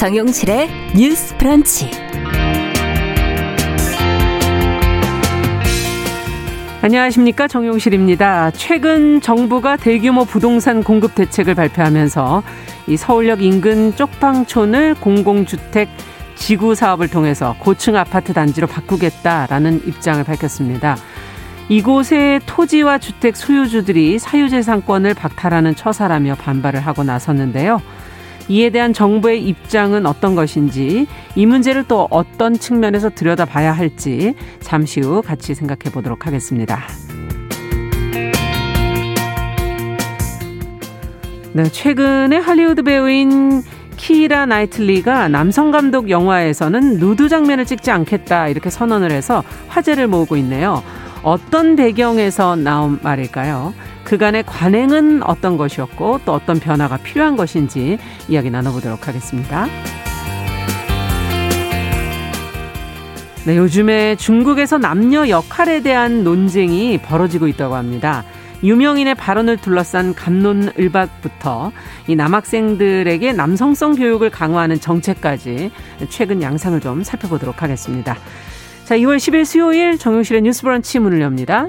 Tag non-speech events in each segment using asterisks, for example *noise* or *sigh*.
정용실의 뉴스 프런치. 안녕하십니까 정용실입니다. 최근 정부가 대규모 부동산 공급 대책을 발표하면서 이 서울역 인근 쪽방촌을 공공주택 지구 사업을 통해서 고층 아파트 단지로 바꾸겠다라는 입장을 밝혔습니다. 이곳의 토지와 주택 소유주들이 사유재산권을 박탈하는 처사라며 반발을 하고 나섰는데요. 이에 대한 정부의 입장은 어떤 것인지 이 문제를 또 어떤 측면에서 들여다봐야 할지 잠시 후 같이 생각해 보도록 하겠습니다. 네, 최근에 할리우드 배우인 키라 나이틀리가 남성 감독 영화에서는 누드 장면을 찍지 않겠다 이렇게 선언을 해서 화제를 모으고 있네요. 어떤 배경에서 나온 말일까요? 그간의 관행은 어떤 것이었고 또 어떤 변화가 필요한 것인지 이야기 나눠보도록 하겠습니다. 네, 요즘에 중국에서 남녀 역할에 대한 논쟁이 벌어지고 있다고 합니다. 유명인의 발언을 둘러싼 감론을박부터 이 남학생들에게 남성성 교육을 강화하는 정책까지 최근 양상을 좀 살펴보도록 하겠습니다. 자, 2월 10일 수요일 정용실의 뉴스 브런치 문을 엽니다.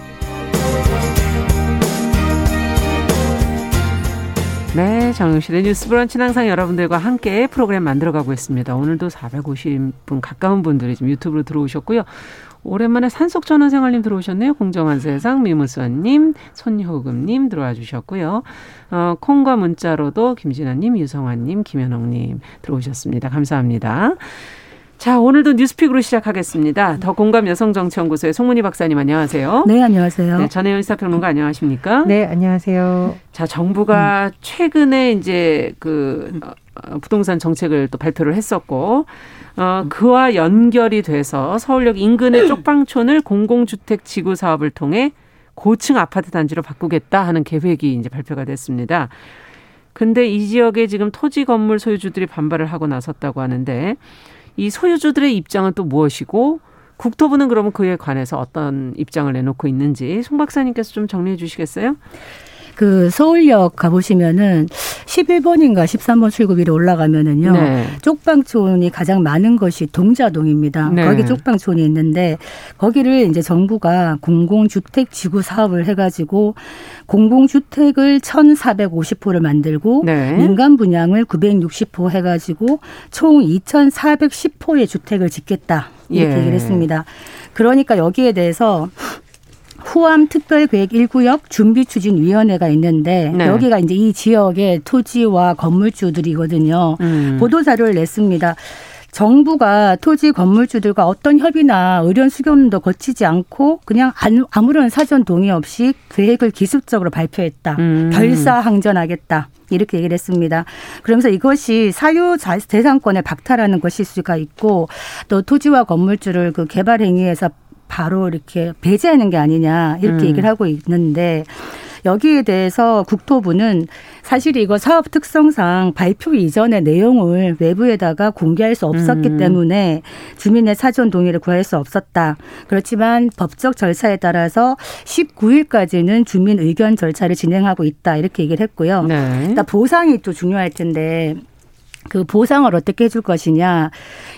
네, 정용실의 뉴스 브런치는 항상 여러분들과 함께 프로그램 만들어가고 있습니다. 오늘도 450분 가까운 분들이 지금 유튜브로 들어오셨고요. 오랜만에 산속 전원생활님 들어오셨네요. 공정한 세상 미무선님, 손효금님 들어와 주셨고요. 어, 콩과 문자로도 김진아님, 유성환님, 김현옥님 들어오셨습니다. 감사합니다. 자, 오늘도 뉴스픽으로 시작하겠습니다. 더 공감 여성정치연구소의 송문희 박사님 안녕하세요. 네, 안녕하세요. 네, 전혜연 시사평론가 안녕하십니까? 네, 안녕하세요. 자, 정부가 음. 최근에 이제 그 어, 부동산 정책을 또 발표를 했었고 어, 그와 연결이 돼서 서울역 인근의 *clears throat* 쪽방촌을 공공주택 지구 사업을 통해 고층 아파트 단지로 바꾸겠다 하는 계획이 이제 발표가 됐습니다. 근데 이 지역에 지금 토지 건물 소유주들이 반발을 하고 나섰다고 하는데 이 소유주들의 입장은 또 무엇이고 국토부는 그러면 그에 관해서 어떤 입장을 내놓고 있는지 송 박사님께서 좀 정리해 주시겠어요? 그 서울역 가보시면은 11번인가 13번 출구비로 올라가면은요. 네. 쪽방촌이 가장 많은 것이 동자동입니다. 네. 거기 쪽방촌이 있는데 거기를 이제 정부가 공공주택 지구 사업을 해가지고 공공주택을 1,450호를 만들고 네. 민간 분양을 960호 해가지고 총 2,410호의 주택을 짓겠다 이렇게 예. 얘기를 했습니다. 그러니까 여기에 대해서 후암 특별계획 1구역 준비 추진 위원회가 있는데 네. 여기가 이제 이 지역의 토지와 건물주들이거든요. 음. 보도 자료를 냈습니다. 정부가 토지 건물주들과 어떤 협의나 의견 수렴도 거치지 않고 그냥 아무런 사전 동의 없이 계획을 기습적으로 발표했다. 음. 결사항전하겠다. 이렇게 얘기를 했습니다. 그러면서 이것이 사유 재산권을 박탈하는 것일 수가 있고 또 토지와 건물주를 그 개발 행위에서 바로 이렇게 배제하는 게 아니냐 이렇게 음. 얘기를 하고 있는데 여기에 대해서 국토부는 사실 이거 사업 특성상 발표 이전의 내용을 외부에다가 공개할 수 없었기 음. 때문에 주민의 사전 동의를 구할 수 없었다. 그렇지만 법적 절차에 따라서 19일까지는 주민 의견 절차를 진행하고 있다. 이렇게 얘기를 했고요. 네. 보상이 또 중요할 텐데 그 보상을 어떻게 해줄 것이냐.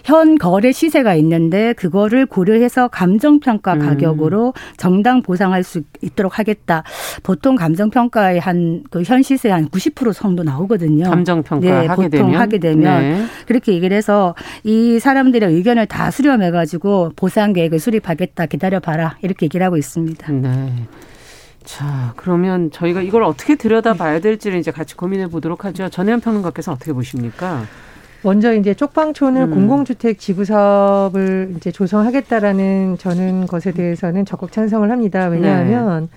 현 거래 시세가 있는데 그거를 고려해서 감정평가 음. 가격으로 정당 보상할 수 있도록 하겠다. 보통 감정평가의 한 그 현 시세 한 90% 정도 나오거든요. 감정평가 네, 하게 보통 되면. 하게 되면 네. 그렇게 얘기를 해서 이 사람들의 의견을 다 수렴해가지고 보상 계획을 수립하겠다. 기다려봐라. 이렇게 얘기를 하고 있습니다. 네. 자, 그러면 저희가 이걸 어떻게 들여다봐야 될지를 이제 같이 고민해 보도록 하죠. 전혜연 평론가께서 어떻게 보십니까? 먼저 이제 쪽방촌을 음. 공공주택 지구 사업을 이제 조성하겠다라는 저는 것에 대해서는 적극 찬성을 합니다. 왜냐하면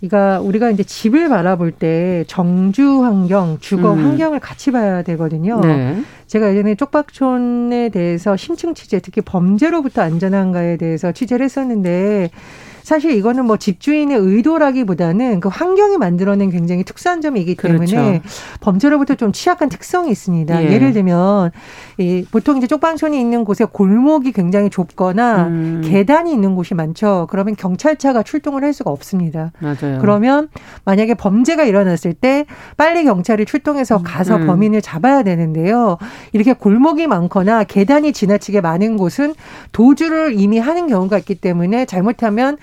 네. 그러니까 우리가 이제 집을 바라볼 때 정주 환경, 주거 음. 환경을 같이 봐야 되거든요. 네. 제가 예전에 쪽박촌에 대해서 심층 취재, 특히 범죄로부터 안전한가에 대해서 취재를 했었는데 사실 이거는 뭐 집주인의 의도라기보다는 그 환경이 만들어낸 굉장히 특수한 점이기 때문에 그렇죠. 범죄로부터 좀 취약한 특성이 있습니다. 예. 를 들면 이 보통 이제 쪽방촌이 있는 곳에 골목이 굉장히 좁거나 음. 계단이 있는 곳이 많죠. 그러면 경찰차가 출동을 할 수가 없습니다. 맞아요. 그러면 만약에 범죄가 일어났을 때 빨리 경찰이 출동해서 음. 가서 음. 범인을 잡아야 되는데요. 이렇게 골목이 많거나 계단이 지나치게 많은 곳은 도주를 이미 하는 경우가 있기 때문에 잘못하면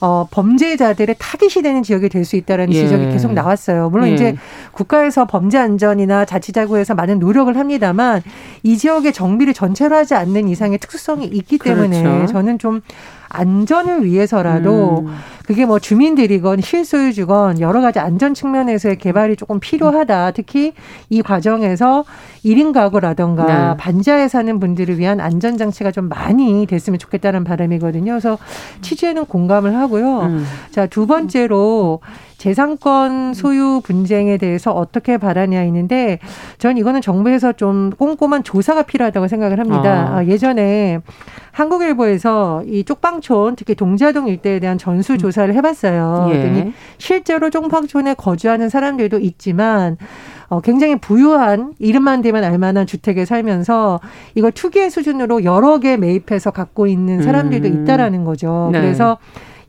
어, 범죄자들의 타깃이 되는 지역이 될 수 있다라는 예. 지적이 계속 나왔어요. 물론 예. 이제 국가에서 범죄 안전이나 자치자구에서 많은 노력을 합니다만 이 지역의 정비를 전체로 하지 않는 이상의 특수성이 있기 때문에 그렇죠. 저는 좀 안전을 위해서라도 음. 그게 뭐 주민들이건 실소유주건 여러 가지 안전 측면에서의 개발이 조금 필요하다. 특히 이 과정에서 1인 가구라던가 네. 반지하에 사는 분들을 위한 안전 장치가 좀 많이 됐으면 좋겠다는 바람이거든요. 그래서 취지에는 공감을 하고요. 음. 자, 두 번째로 재산권 소유 분쟁에 대해서 어떻게 바라냐 있는데 전 이거는 정부에서 좀 꼼꼼한 조사가 필요하다고 생각을 합니다. 아. 아 예전에 한국일보에서 이 쪽방촌 특히 동자동 일대에 대한 전수 조사 를 해봤어요. 예. 실제로 쪽방촌에 거주하는 사람들도 있지만 어, 굉장히 부유한 이름만 되면 알만한 주택에 살면서 이걸 투기의 수준으로 여러 개 매입해서 갖고 있는 사람들도 음. 있다라는 거죠. 네. 그래서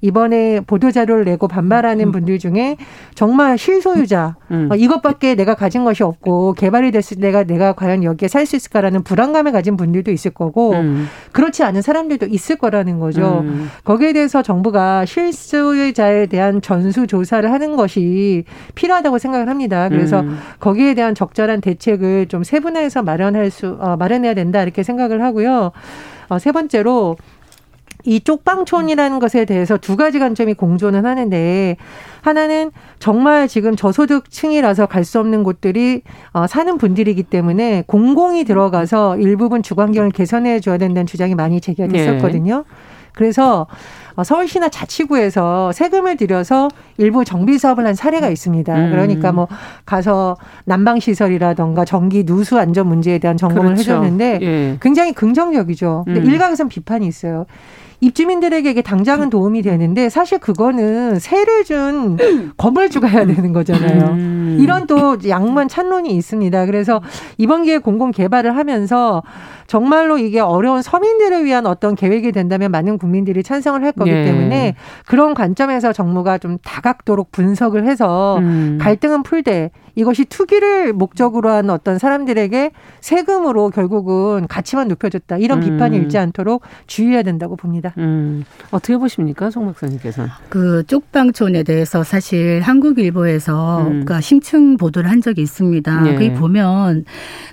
이번에 보도자료를 내고 반발하는 음. 분들 중에 정말 실소유자 음. 어, 이것밖에 내가 가진 것이 없고 개발이 됐을 때 내가 내가 과연 여기에 살 수 있을까라는 불안감을 가진 분들도 있을 거고 음. 그렇지 않은 사람들도 있을 거라는 거죠. 음. 거기에 대해서 정부가 실소유자에 대한 전수 조사를 하는 것이 필요하다고 생각을 합니다. 그래서 음. 거기에 대한 적절한 대책을 좀 세분화해서 마련할 수 어, 마련해야 된다 이렇게 생각을 하고요. 어, 세 번째로 이 쪽방촌이라는 것에 대해서 두 가지 관점이 공존은 하는데 하나는 정말 지금 저소득층이라서 갈 수 없는 곳들이 어, 사는 분들이기 때문에 공공이 들어가서 일부분 주거환경을 개선해 줘야 된다는 주장이 많이 제기가 됐었거든요. 네. 그래서 어, 서울시나 자치구에서 세금을 들여서 일부 정비 사업을 한 사례가 있습니다. 음. 그러니까 뭐 가서 난방 시설이라던가 전기 누수 안전 문제에 대한 점검을 그렇죠. 해줬는데 예. 굉장히 긍정적이죠. 근데 음. 일각에서는 비판이 있어요. 입주민들에게 당장은 도움이 되는데 사실 그거는 세를 준 건물주가 해야 되는 거잖아요. 음. 이런 또 양만 찬론이 있습니다. 그래서 이번 기회에 공공 개발을 하면서 정말로 이게 어려운 서민들을 위한 어떤 계획이 된다면 많은 국민들이 찬성을 할 거기 네. 때문에 그런 관점에서 정부가 좀 다각도록 분석을 해서 음. 갈등은 풀되 이것이 투기를 목적으로 한 어떤 사람들에게 세금으로 결국은 가치만 높여줬다 이런 음. 비판이 일지 않도록 주의해야 된다고 봅니다. 음. 어떻게 보십니까, 송 박사님께서는? 그 쪽방촌에 대해서 사실 한국일보에서 음. 그러니까 심층 보도를 한 적이 있습니다. 네. 거기 보면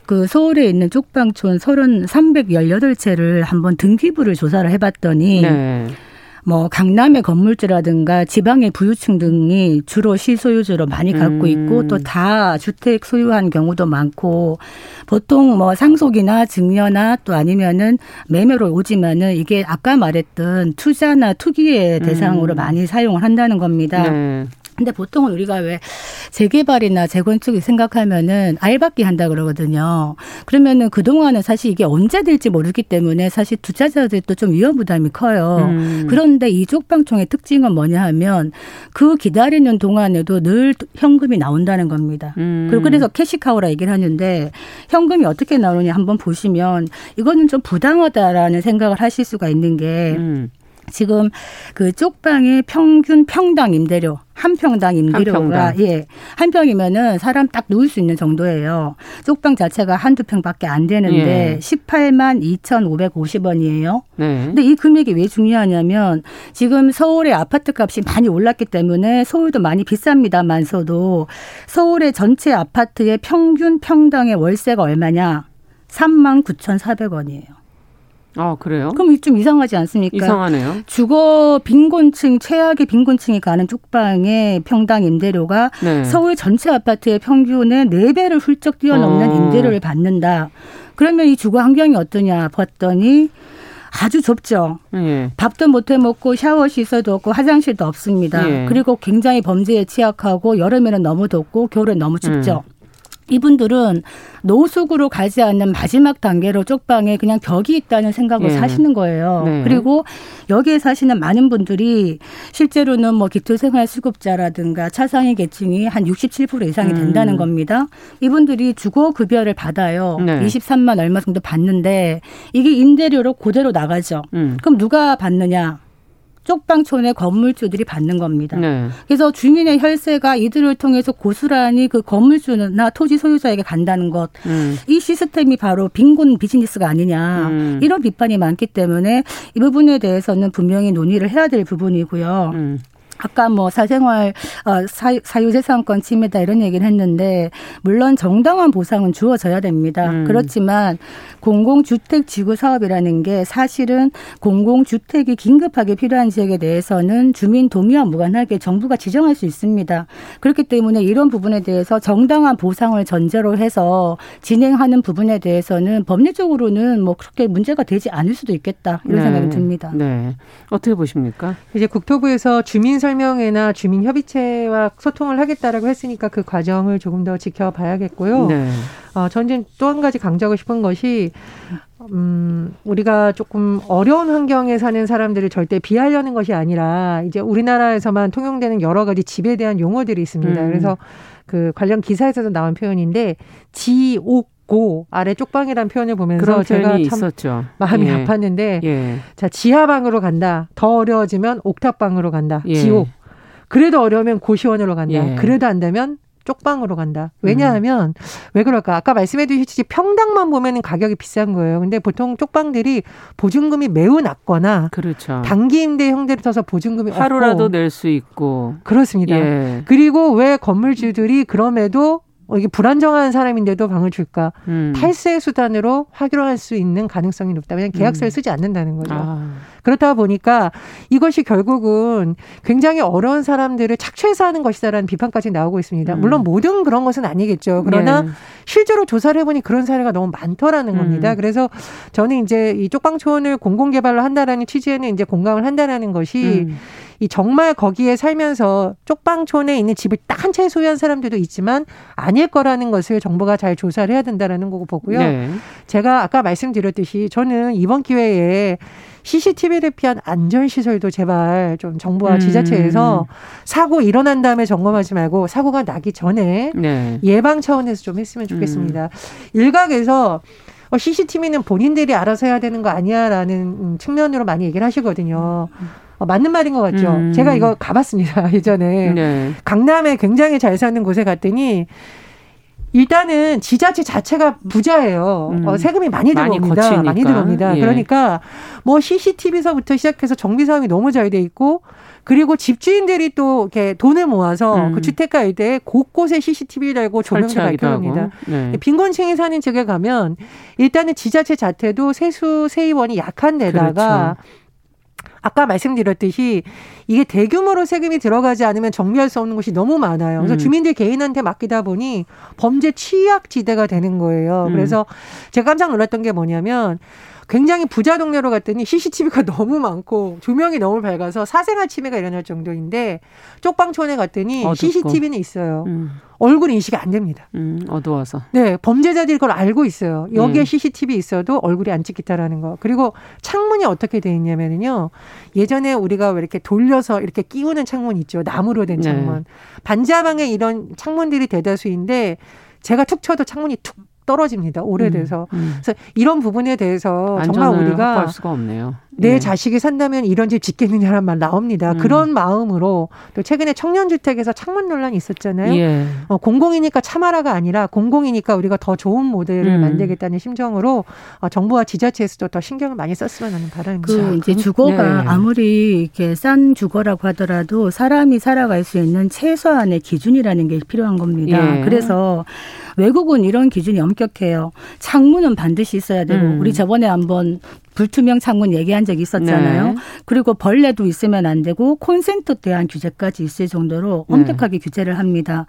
그 서울에 있는 쪽방촌 30, 318채를 한번 등기부를 조사를 해봤더니 네. 뭐 강남의 건물주라든가 지방의 부유층 등이 주로 실소유주로 많이 갖고 있고 음. 또다 주택 소유한 경우도 많고 보통 뭐 상속이나 증여나 또 아니면은 매매로 오지만은 이게 아까 말했던 투자나 투기의 대상으로 음. 많이 사용을 한다는 겁니다. 네. 근데 보통은 우리가 왜 재개발이나 재건축을 생각하면은 알박기 한다 그러거든요. 그러면은 그동안은 사실 이게 언제 될지 모르기 때문에 사실 투자자들도 좀 위험 부담이 커요. 음. 그런데 이 쪽방총의 특징은 뭐냐 하면 그 기다리는 동안에도 늘 현금이 나온다는 겁니다. 음. 그리고 그래서 캐시카우라 얘기를 하는데 현금이 어떻게 나오느냐 한번 보시면 이거는 좀 부당하다라는 생각을 하실 수가 있는 게 음. 지금 그 쪽방의 평균 평당 임대료 한 평당 임대료가 한 평당. 예. 한 평이면은 사람 딱 누울 수 있는 정도예요. 쪽방 자체가 한두 평밖에 안 되는데 예. 18만 2,550원이에요. 네. 근데 이 금액이 왜 중요하냐면 지금 서울의 아파트 값이 많이 올랐기 때문에 서울도 많이 비쌉니다만서도 서울의 전체 아파트의 평균 평당의 월세가 얼마냐? 3만 9,400원이에요. 아, 그래요? 그럼 좀 이상하지 않습니까? 이상하네요. 주거 빈곤층, 최악의 빈곤층이 가는 쪽방의 평당 임대료가 네. 서울 전체 아파트의 평균의 4배를 훌쩍 뛰어넘는 어. 임대료를 받는다. 그러면 이 주거 환경이 어떠냐 봤더니 아주 좁죠. 예. 밥도 못 해 먹고 샤워 시설도 없고 화장실도 없습니다. 예. 그리고 굉장히 범죄에 취약하고 여름에는 너무 덥고 겨울엔 너무 춥죠. 음. 이분들은 노숙으로 가지 않는 마지막 단계로 쪽방에 그냥 벽이 있다는 생각으로 네. 사시는 거예요. 네. 그리고 여기에 사시는 많은 분들이 실제로는 뭐 기초생활수급자라든가 차상위 계층이 한 67% 이상이 음. 된다는 음. 겁니다. 이분들이 주거 급여를 받아요. 네. 23만 얼마 정도 받는데 이게 임대료로 그대로 나가죠. 음. 그럼 누가 받느냐? 쪽방촌의 건물주들이 받는 겁니다. 네. 그래서 주민의 혈세가 이들을 통해서 고스란히 그 건물주나 토지 소유자에게 간다는 것. 음. 이 시스템이 바로 빈곤 비즈니스가 아니냐. 음. 이런 비판이 많기 때문에 이 부분에 대해서는 분명히 논의를 해야 될 부분이고요. 음. 아까 뭐 사생활 어, 사유재산권 침해다 이런 얘기를 했는데 물론 정당한 보상은 주어져야 됩니다. 음. 그렇지만 공공주택 지구 사업이라는 게 사실은 공공주택이 긴급하게 필요한 지역에 대해서는 주민 동의와 무관하게 정부가 지정할 수 있습니다. 그렇기 때문에 이런 부분에 대해서 정당한 보상을 전제로 해서 진행하는 부분에 대해서는 법률적으로는 뭐 그렇게 문제가 되지 않을 수도 있겠다 이런 네. 생각이 듭니다. 네. 어떻게 보십니까? 이제 국토부에서 주민 설명회나 주민 협의체와 소통을 하겠다라고 했으니까 그 과정을 조금 더 지켜봐야겠고요. 네. 어, 전진 또한 가지 강조하고 싶은 것이 음, 우리가 조금 어려운 환경에 사는 사람들을 절대 비하려는 것이 아니라 이제 우리나라에서만 통용되는 여러 가지 집에 대한 용어들이 있습니다. 음. 그래서 그 관련 기사에서도 나온 표현인데 지옥 고 아래 쪽방이라는 표현을 보면서 제가 참 있었죠. 마음이 예. 아팠는데 예. 자 지하방으로 간다 더 어려워지면 옥탑방으로 간다 예. 지옥 그래도 어려우면 고시원으로 간다 예. 그래도 안 되면 쪽방으로 간다. 왜냐하면 음. 왜 그럴까? 아까 말씀해 주셨듯이 평당만 보면은 가격이 비싼 거예요. 근데 보통 쪽방들이 보증금이 매우 낮거나 그렇죠. 단기 임대 형태를 써서 보증금이 하루라도 낼 수 있고 그렇습니다. 예. 그리고 왜 건물주들이 그럼에도 어, 이게 불안정한 사람인데도 방을 줄까? 음. 탈세 수단으로 확인할 수 있는 가능성이 높다. 왜냐하면 계약서를 음. 쓰지 않는다는 거죠. 아. 그렇다 보니까 이것이 결국은 굉장히 어려운 사람들을 착취해서 하는 것이다라는 비판까지 나오고 있습니다. 음. 물론 모든 그런 것은 아니겠죠. 그러나 네. 실제로 조사를 해보니 그런 사례가 너무 많더라는 겁니다. 음. 그래서 저는 이제 이 쪽방촌을 공공개발로 한다라는 취지에는 이제 공감을 한다라는 것이 음. 이 정말 거기에 살면서 쪽방촌에 있는 집을 딱 한 채 소유한 사람들도 있지만 아닐 거라는 것을 정부가 잘 조사를 해야 된다라는 거고 보고요. 네. 제가 아까 말씀드렸듯이 저는 이번 기회에 CCTV를 피한 안전시설도 제발 좀 정부와 음. 지자체에서 사고 일어난 다음에 점검하지 말고 사고가 나기 전에 네. 예방 차원에서 좀 했으면 좋겠습니다. 음. 일각에서 CCTV는 본인들이 알아서 해야 되는 거 아니야 라는 측면으로 많이 얘기를 하시거든요. 어, 맞는 말인 것 같죠. 음. 제가 이거 가봤습니다 *laughs* 예전에 네. 강남에 굉장히 잘 사는 곳에 갔더니 일단은 지자체 자체가 부자예요. 음. 어, 세금이 많이 들어옵니다. 많이, 많이 들어옵니다. 예. 그러니까 뭐 CCTV서부터 시작해서 정비 사업이 너무 잘 돼 있고 그리고 집주인들이 또 이렇게 돈을 모아서 음. 그 주택가 일대에 곳곳에 CCTV 달고 조명도 밝혀옵니다. 네. 빈곤층이 사는 지역에 가면 일단은 지자체 자체도 세수 세입원이 약한 데다가 그렇죠. 아까 말씀드렸듯이 이게 대규모로 세금이 들어가지 않으면 정리할 수 없는 곳이 너무 많아요. 그래서 음. 주민들 개인한테 맡기다 보니 범죄 취약 지대가 되는 거예요. 음. 그래서 제가 깜짝 놀랐던 게 뭐냐면 굉장히 부자 동네로 갔더니 CCTV가 *laughs* 너무 많고 조명이 너무 밝아서 사생활 침해가 일어날 정도인데 쪽방촌에 갔더니 어둡고. CCTV는 있어요. 음. 얼굴 인식이 안 됩니다. 음, 어두워서. 네, 범죄자들이 그걸 알고 있어요. 여기에 음. CCTV 있어도 얼굴이 안 찍히다라는 거. 그리고 창문이 어떻게 돼 있냐면요. 예전에 우리가 왜 이렇게 돌려서 이렇게 끼우는 창문 있죠. 나무로 된 네. 창문. 네. 반자방에 이런 창문들이 대다수인데 제가 툭 쳐도 창문이 툭 떨어집니다. 오래돼서. 음, 음. 그래서 이런 부분에 대해서 정말 우리가 내 예. 자식이 산다면 이런 집 짓겠느냐는 말 나옵니다. 음. 그런 마음으로 또 최근에 청년주택에서 창문 논란이 있었잖아요. 예. 어, 공공이니까 참아라가 아니라 공공이니까 우리가 더 좋은 모델을 음. 만들겠다는 심정으로 어, 정부와 지자체에서도 더 신경을 많이 썼으면 하는 바람입니다. 그 이제 주거가 네. 아무리 이렇게 싼 주거라고 하더라도 사람이 살아갈 수 있는 최소한의 기준이라는 게 필요한 겁니다. 예. 그래서 외국은 이런 기준이 엄격해요. 창문은 반드시 있어야 되고 음. 우리 저번에 한번 불투명 창문 얘기한 적이 있었잖아요. 네. 그리고 벌레도 있으면 안 되고 콘센트 대한 규제까지 있을 정도로 네. 엄격하게 네. 규제를 합니다.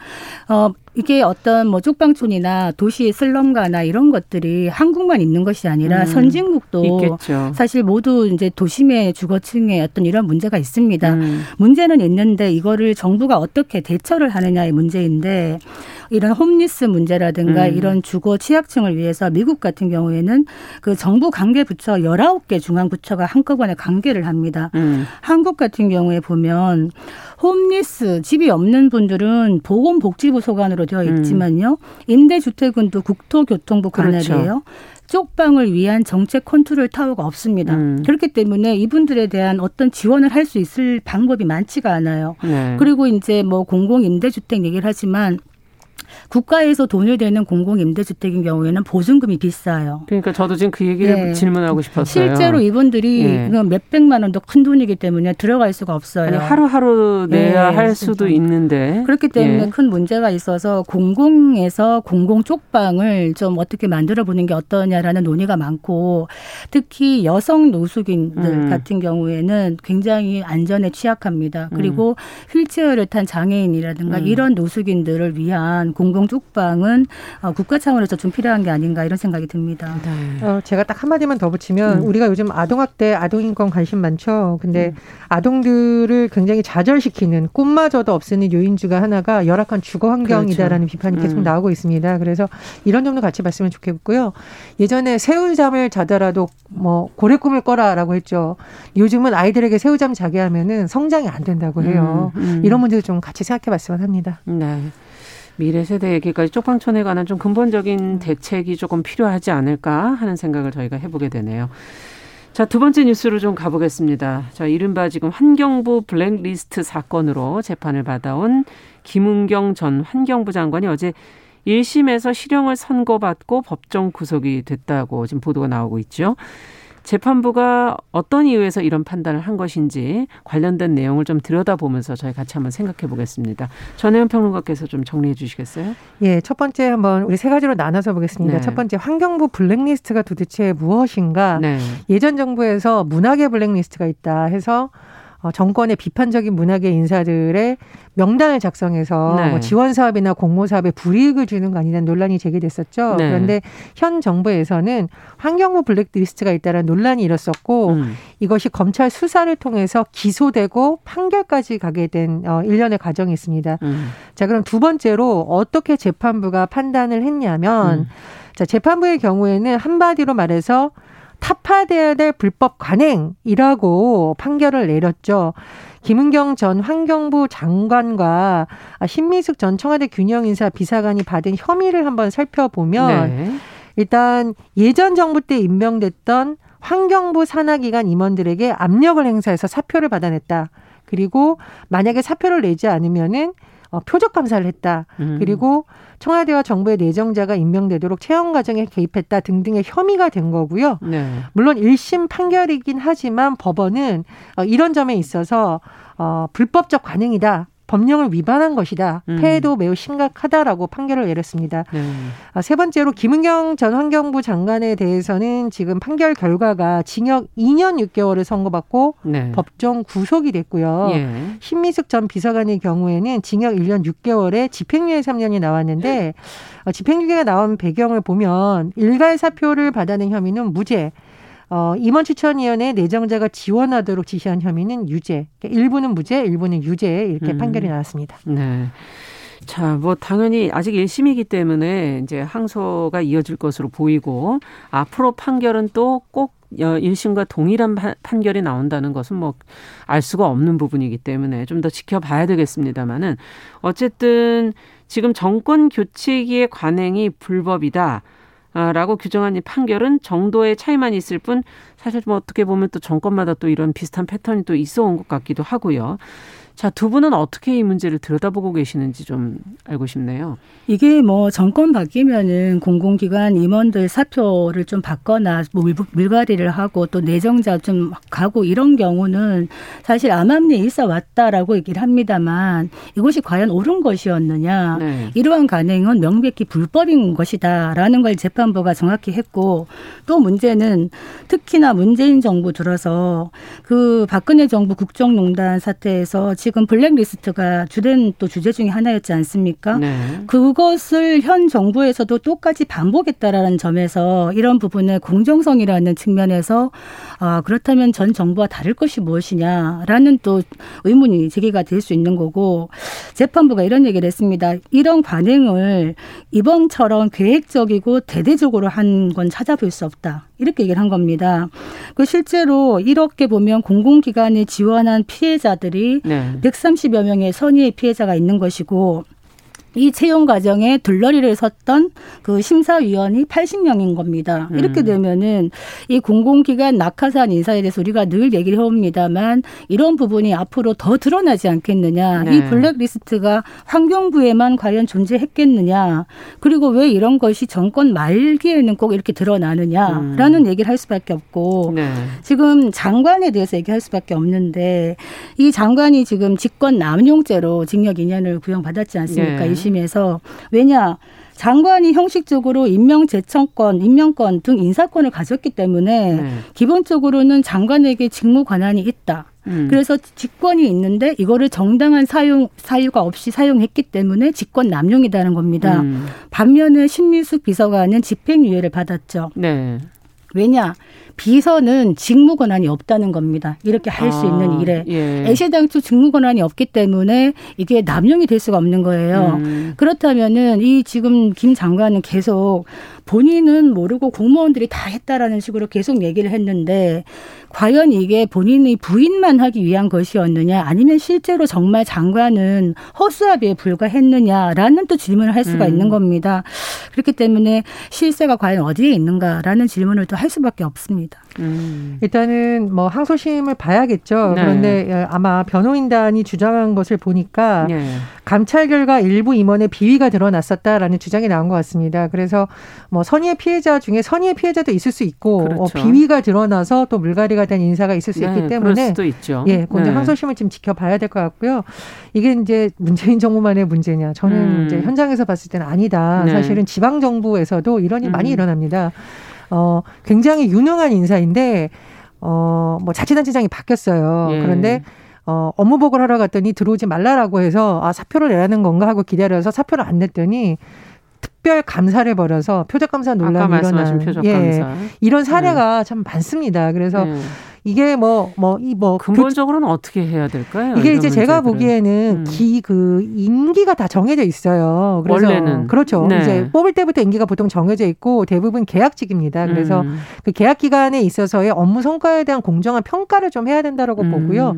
어, 이게 어떤 뭐 쪽방촌이나 도시 슬럼가나 이런 것들이 한국만 있는 것이 아니라 음, 선진국도 있겠죠. 사실 모두 이제 도심의 주거층에 어떤 이런 문제가 있습니다. 음. 문제는 있는데 이거를 정부가 어떻게 대처를 하느냐의 문제인데 이런 homeless 문제라든가 음. 이런 주거 취약층을 위해서 미국 같은 경우에는 그 정부 관계 부처 열아홉 개 중앙 부처가 한꺼번에 관계를 합니다. 음. 한국 같은 경우에 보면 homeless 집이 없는 분들은 보건복지부 소관으로 되어 음. 있지만요. 임대주택은 또 국토교통부 관할이에요. 그렇죠. 쪽방을 위한 정책 컨트롤 타워가 없습니다. 음. 그렇기 때문에 이분들에 대한 어떤 지원을 할 수 있을 방법이 많지가 않아요. 네. 그리고 이제 뭐 공공 임대주택 얘기를 하지만 국가에서 돈을 대는 공공임대주택인 경우에는 보증금이 비싸요. 그러니까 저도 지금 그 얘기를 네. 질문하고 싶었어요. 실제로 이분들이 네. 몇 백만 원도 큰 돈이기 때문에 들어갈 수가 없어요. 아니, 하루하루 내야 네. 할 수도 있는데. 그렇기 때문에 예. 큰 문제가 있어서 공공에서 공공 쪽방을 좀 어떻게 만들어 보는 게 어떠냐라는 논의가 많고 특히 여성 노숙인들 음. 같은 경우에는 굉장히 안전에 취약합니다. 그리고 음. 휠체어를 탄 장애인이라든가 음. 이런 노숙인들을 위한 공공 쪽방은 어, 국가 차원에서 좀 필요한 게 아닌가 이런 생각이 듭니다. 네. 어, 제가 딱 한마디만 더 붙이면 음. 우리가 요즘 아동학대, 아동인권 관심 많죠. 근데 음. 아동들을 굉장히 좌절시키는 꿈마저도 없애는 요인 중가 하나가 열악한 주거 환경이다라는 그렇죠. 비판이 계속 음. 나오고 있습니다. 그래서 이런 점도 같이 봤으면 좋겠고요. 예전에 새우잠을 자더라도 뭐 고래 꿈을 꿔라라고 했죠. 요즘은 아이들에게 새우잠 자게 하면은 성장이 안 된다고 해요. 음, 음. 이런 문제도 좀 같이 생각해 봤으면 합니다. 네. 미래 세대 얘기까지 쪽방촌에 관한 좀 근본적인 대책이 조금 필요하지 않을까 하는 생각을 저희가 해보게 되네요. 자, 두 번째 뉴스로 좀 가보겠습니다. 자, 이른바 지금 환경부 블랙리스트 사건으로 재판을 받아온 김은경 전 환경부 장관이 어제 1심에서 실형을 선고받고 법정 구속이 됐다고 지금 보도가 나오고 있죠. 재판부가 어떤 이유에서 이런 판단을 한 것인지 관련된 내용을 좀 들여다보면서 저희 같이 한번 생각해 보겠습니다. 전혜연 평론가께서 좀 정리해 주시겠어요? 예, 첫 번째 한번 우리 세 가지로 나눠서 보겠습니다. 네. 첫 번째 환경부 블랙리스트가 도대체 무엇인가? 네. 예전 정부에서 문학의 블랙리스트가 있다 해서 어, 정권의 비판적인 문학의 인사들의 명단을 작성해서 네. 뭐 지원 사업이나 공모 사업에 불이익을 주는 거 아니냐는 논란이 제기됐었죠. 네. 그런데 현 정부에서는 환경부 블랙리스트가 있다는 논란이 일었었고 음. 이것이 검찰 수사를 통해서 기소되고 판결까지 가게 된 어, 일련의 과정이 있습니다. 음. 자, 그럼 두 번째로 어떻게 재판부가 판단을 했냐면 음. 자, 재판부의 경우에는 한마디로 말해서 타파돼야 될 불법 관행이라고 판결을 내렸죠. 김은경 전 환경부 장관과 신미숙 전 청와대 균형인사 비사관이 받은 혐의를 한번 살펴보면 네. 일단 예전 정부 때 임명됐던 환경부 산하기관 임원들에게 압력을 행사해서 사표를 받아냈다. 그리고 만약에 사표를 내지 않으면은 어, 표적 감사를 했다. 음. 그리고 청와대와 정부의 내정자가 임명되도록 채용 과정에 개입했다 등등의 혐의가 된 거고요. 네. 물론 1심 판결이긴 하지만 법원은 어, 이런 점에 있어서 어, 불법적 관행이다. 법령을 위반한 것이다. 음. 폐해도 매우 심각하다라고 판결을 내렸습니다. 네. 아, 세 번째로 김은경 전 환경부 장관에 대해서는 지금 판결 결과가 징역 2년 6개월을 선고받고 네. 법정 구속이 됐고요. 예. 신미숙 전 비서관의 경우에는 징역 1년 6개월에 집행유예 3년이 나왔는데 어, 집행유예가 나온 배경을 보면 일괄 사표를 받아낸 혐의는 무죄, 어, 임원 추천위원회 내정자가 지원하도록 지시한 혐의는 유죄. 그러니까 일부는 무죄, 일부는 유죄 이렇게 음. 판결이 나왔습니다. 네. 자, 뭐 당연히 아직 1심이기 때문에 이제 항소가 이어질 것으로 보이고 앞으로 판결은 또꼭 1심과 동일한 판결이 나온다는 것은 뭐 알 수가 없는 부분이기 때문에 좀 더 지켜봐야 되겠습니다만은 어쨌든 지금 정권 교체기의 관행이 불법이다. 라고 규정한 이 판결은 정도의 차이만 있을 뿐 사실 뭐 어떻게 보면 또 정권마다 또 이런 비슷한 패턴이 또 있어 온 것 같기도 하고요. 자, 두 분은 어떻게 이 문제를 들여다보고 계시는지 좀 알고 싶네요. 이게 뭐 정권 바뀌면은 공공기관 임원들 사표를 좀 받거나 뭐 물갈이를 하고 또 내정자 좀 가고 이런 경우는 사실 암암리에 있어 왔다라고 얘기를 합니다만 이것이 과연 옳은 것이었느냐. 네. 이러한 간행은 명백히 불법인 것이다라는 걸 재판부가 정확히 했고 또 문제는 특히나 문재인 정부 들어서 그 박근혜 정부 국정농단 사태에서 지금 블랙리스트가 주된 또 주제 중에 하나였지 않습니까? 네. 그것을 현 정부에서도 똑같이 반복했다라는 점에서 이런 부분의 공정성이라는 측면에서 아, 그렇다면 전 정부와 다를 것이 무엇이냐라는 또 의문이 제기가 될 수 있는 거고 재판부가 이런 얘기를 했습니다. 이런 관행을 이번처럼 계획적이고 대대적으로 한 건 찾아볼 수 없다. 이렇게 얘기를 한 겁니다. 그 실제로 이렇게 보면 공공기관에 지원한 피해자들이 네. 130여 명의 선의의 피해자가 있는 것이고 이 채용 과정에 들러리를 섰던 그 심사위원이 80명인 겁니다. 음. 이렇게 되면은 이 공공기관 낙하산 인사에 대해서 우리가 늘 얘기를 해옵니다만 이런 부분이 앞으로 더 드러나지 않겠느냐. 네. 이 블랙리스트가 환경부에만 과연 존재했겠느냐. 그리고 왜 이런 것이 정권 말기에는 꼭 이렇게 드러나느냐라는 음. 얘기를 할 수밖에 없고 네. 지금 장관에 대해서 얘기할 수밖에 없는데 이 장관이 지금 직권 남용죄로 징역 2년을 구형받았지 않습니까? 네. 1심에서 왜냐 장관이 형식적으로 임명 제청권, 임명권 등 인사권을 가졌기 때문에 네. 기본적으로는 장관에게 직무 권한이 있다. 음. 그래서 직권이 있는데 이거를 정당한 사용 사유가 없이 사용했기 때문에 직권 남용이라는 겁니다. 음. 반면에 신미숙 비서관은 집행유예를 받았죠. 네. 왜냐? 비서는 직무 권한이 없다는 겁니다. 이렇게 할수 아, 있는 일에 예. 애시당초 직무 권한이 없기 때문에 이게 남용이 될 수가 없는 거예요. 음. 그렇다면은 이 지금 김 장관은 계속 본인은 모르고 공무원들이 다 했다라는 식으로 계속 얘기를 했는데 과연 이게 본인의 부인만 하기 위한 것이었느냐 아니면 실제로 정말 장관은 허수아비에 불과했느냐라는 또 질문을 할 수가 음. 있는 겁니다. 그렇기 때문에 실세가 과연 어디에 있는가라는 질문을 또 할 수밖에 없습니다. 음. 일단은 뭐 항소심을 봐야겠죠. 네. 그런데 아마 변호인단이 주장한 것을 보니까 네. 감찰 결과 일부 임원의 비위가 드러났었다라는 주장이 나온 것 같습니다. 그래서 뭐 선의의 피해자 중에 선의의 피해자도 있을 수 있고 어, 그렇죠. 어, 비위가 드러나서 또 물갈이가 된 인사가 있을 수 네, 있기 때문에 예, 근데 네. 항소심을 좀 지켜봐야 될 것 같고요. 이게 이제 문재인 정부만의 문제냐? 저는 음. 이제 현장에서 봤을 때는 아니다. 네. 사실은 지방 정부에서도 이런 일이 음. 많이 일어납니다. 어, 굉장히 유능한 인사인데, 어, 뭐 자치단체장이 바뀌었어요. 예. 그런데 어, 업무 보고를 하러 갔더니 들어오지 말라라고 해서 아, 사표를 내라는 건가 하고 기다려서 사표를 안 냈더니 특별 감사를 벌여서 표적 감사 논란이 일어난 예, 이런 사례가 네. 참 많습니다. 그래서 네. 이게 뭐 뭐 이뭐 뭐 근본적으로는 그, 어떻게 해야 될까요? 이게 이제 제가 보기에는 음. 기그 임기가 다 정해져 있어요. 그래서 원래는 그렇죠. 네. 이제 뽑을 때부터 임기가 보통 정해져 있고 대부분 계약직입니다. 그래서 음. 그 계약 기간에 있어서의 업무 성과에 대한 공정한 평가를 좀 해야 된다라고 음. 보고요.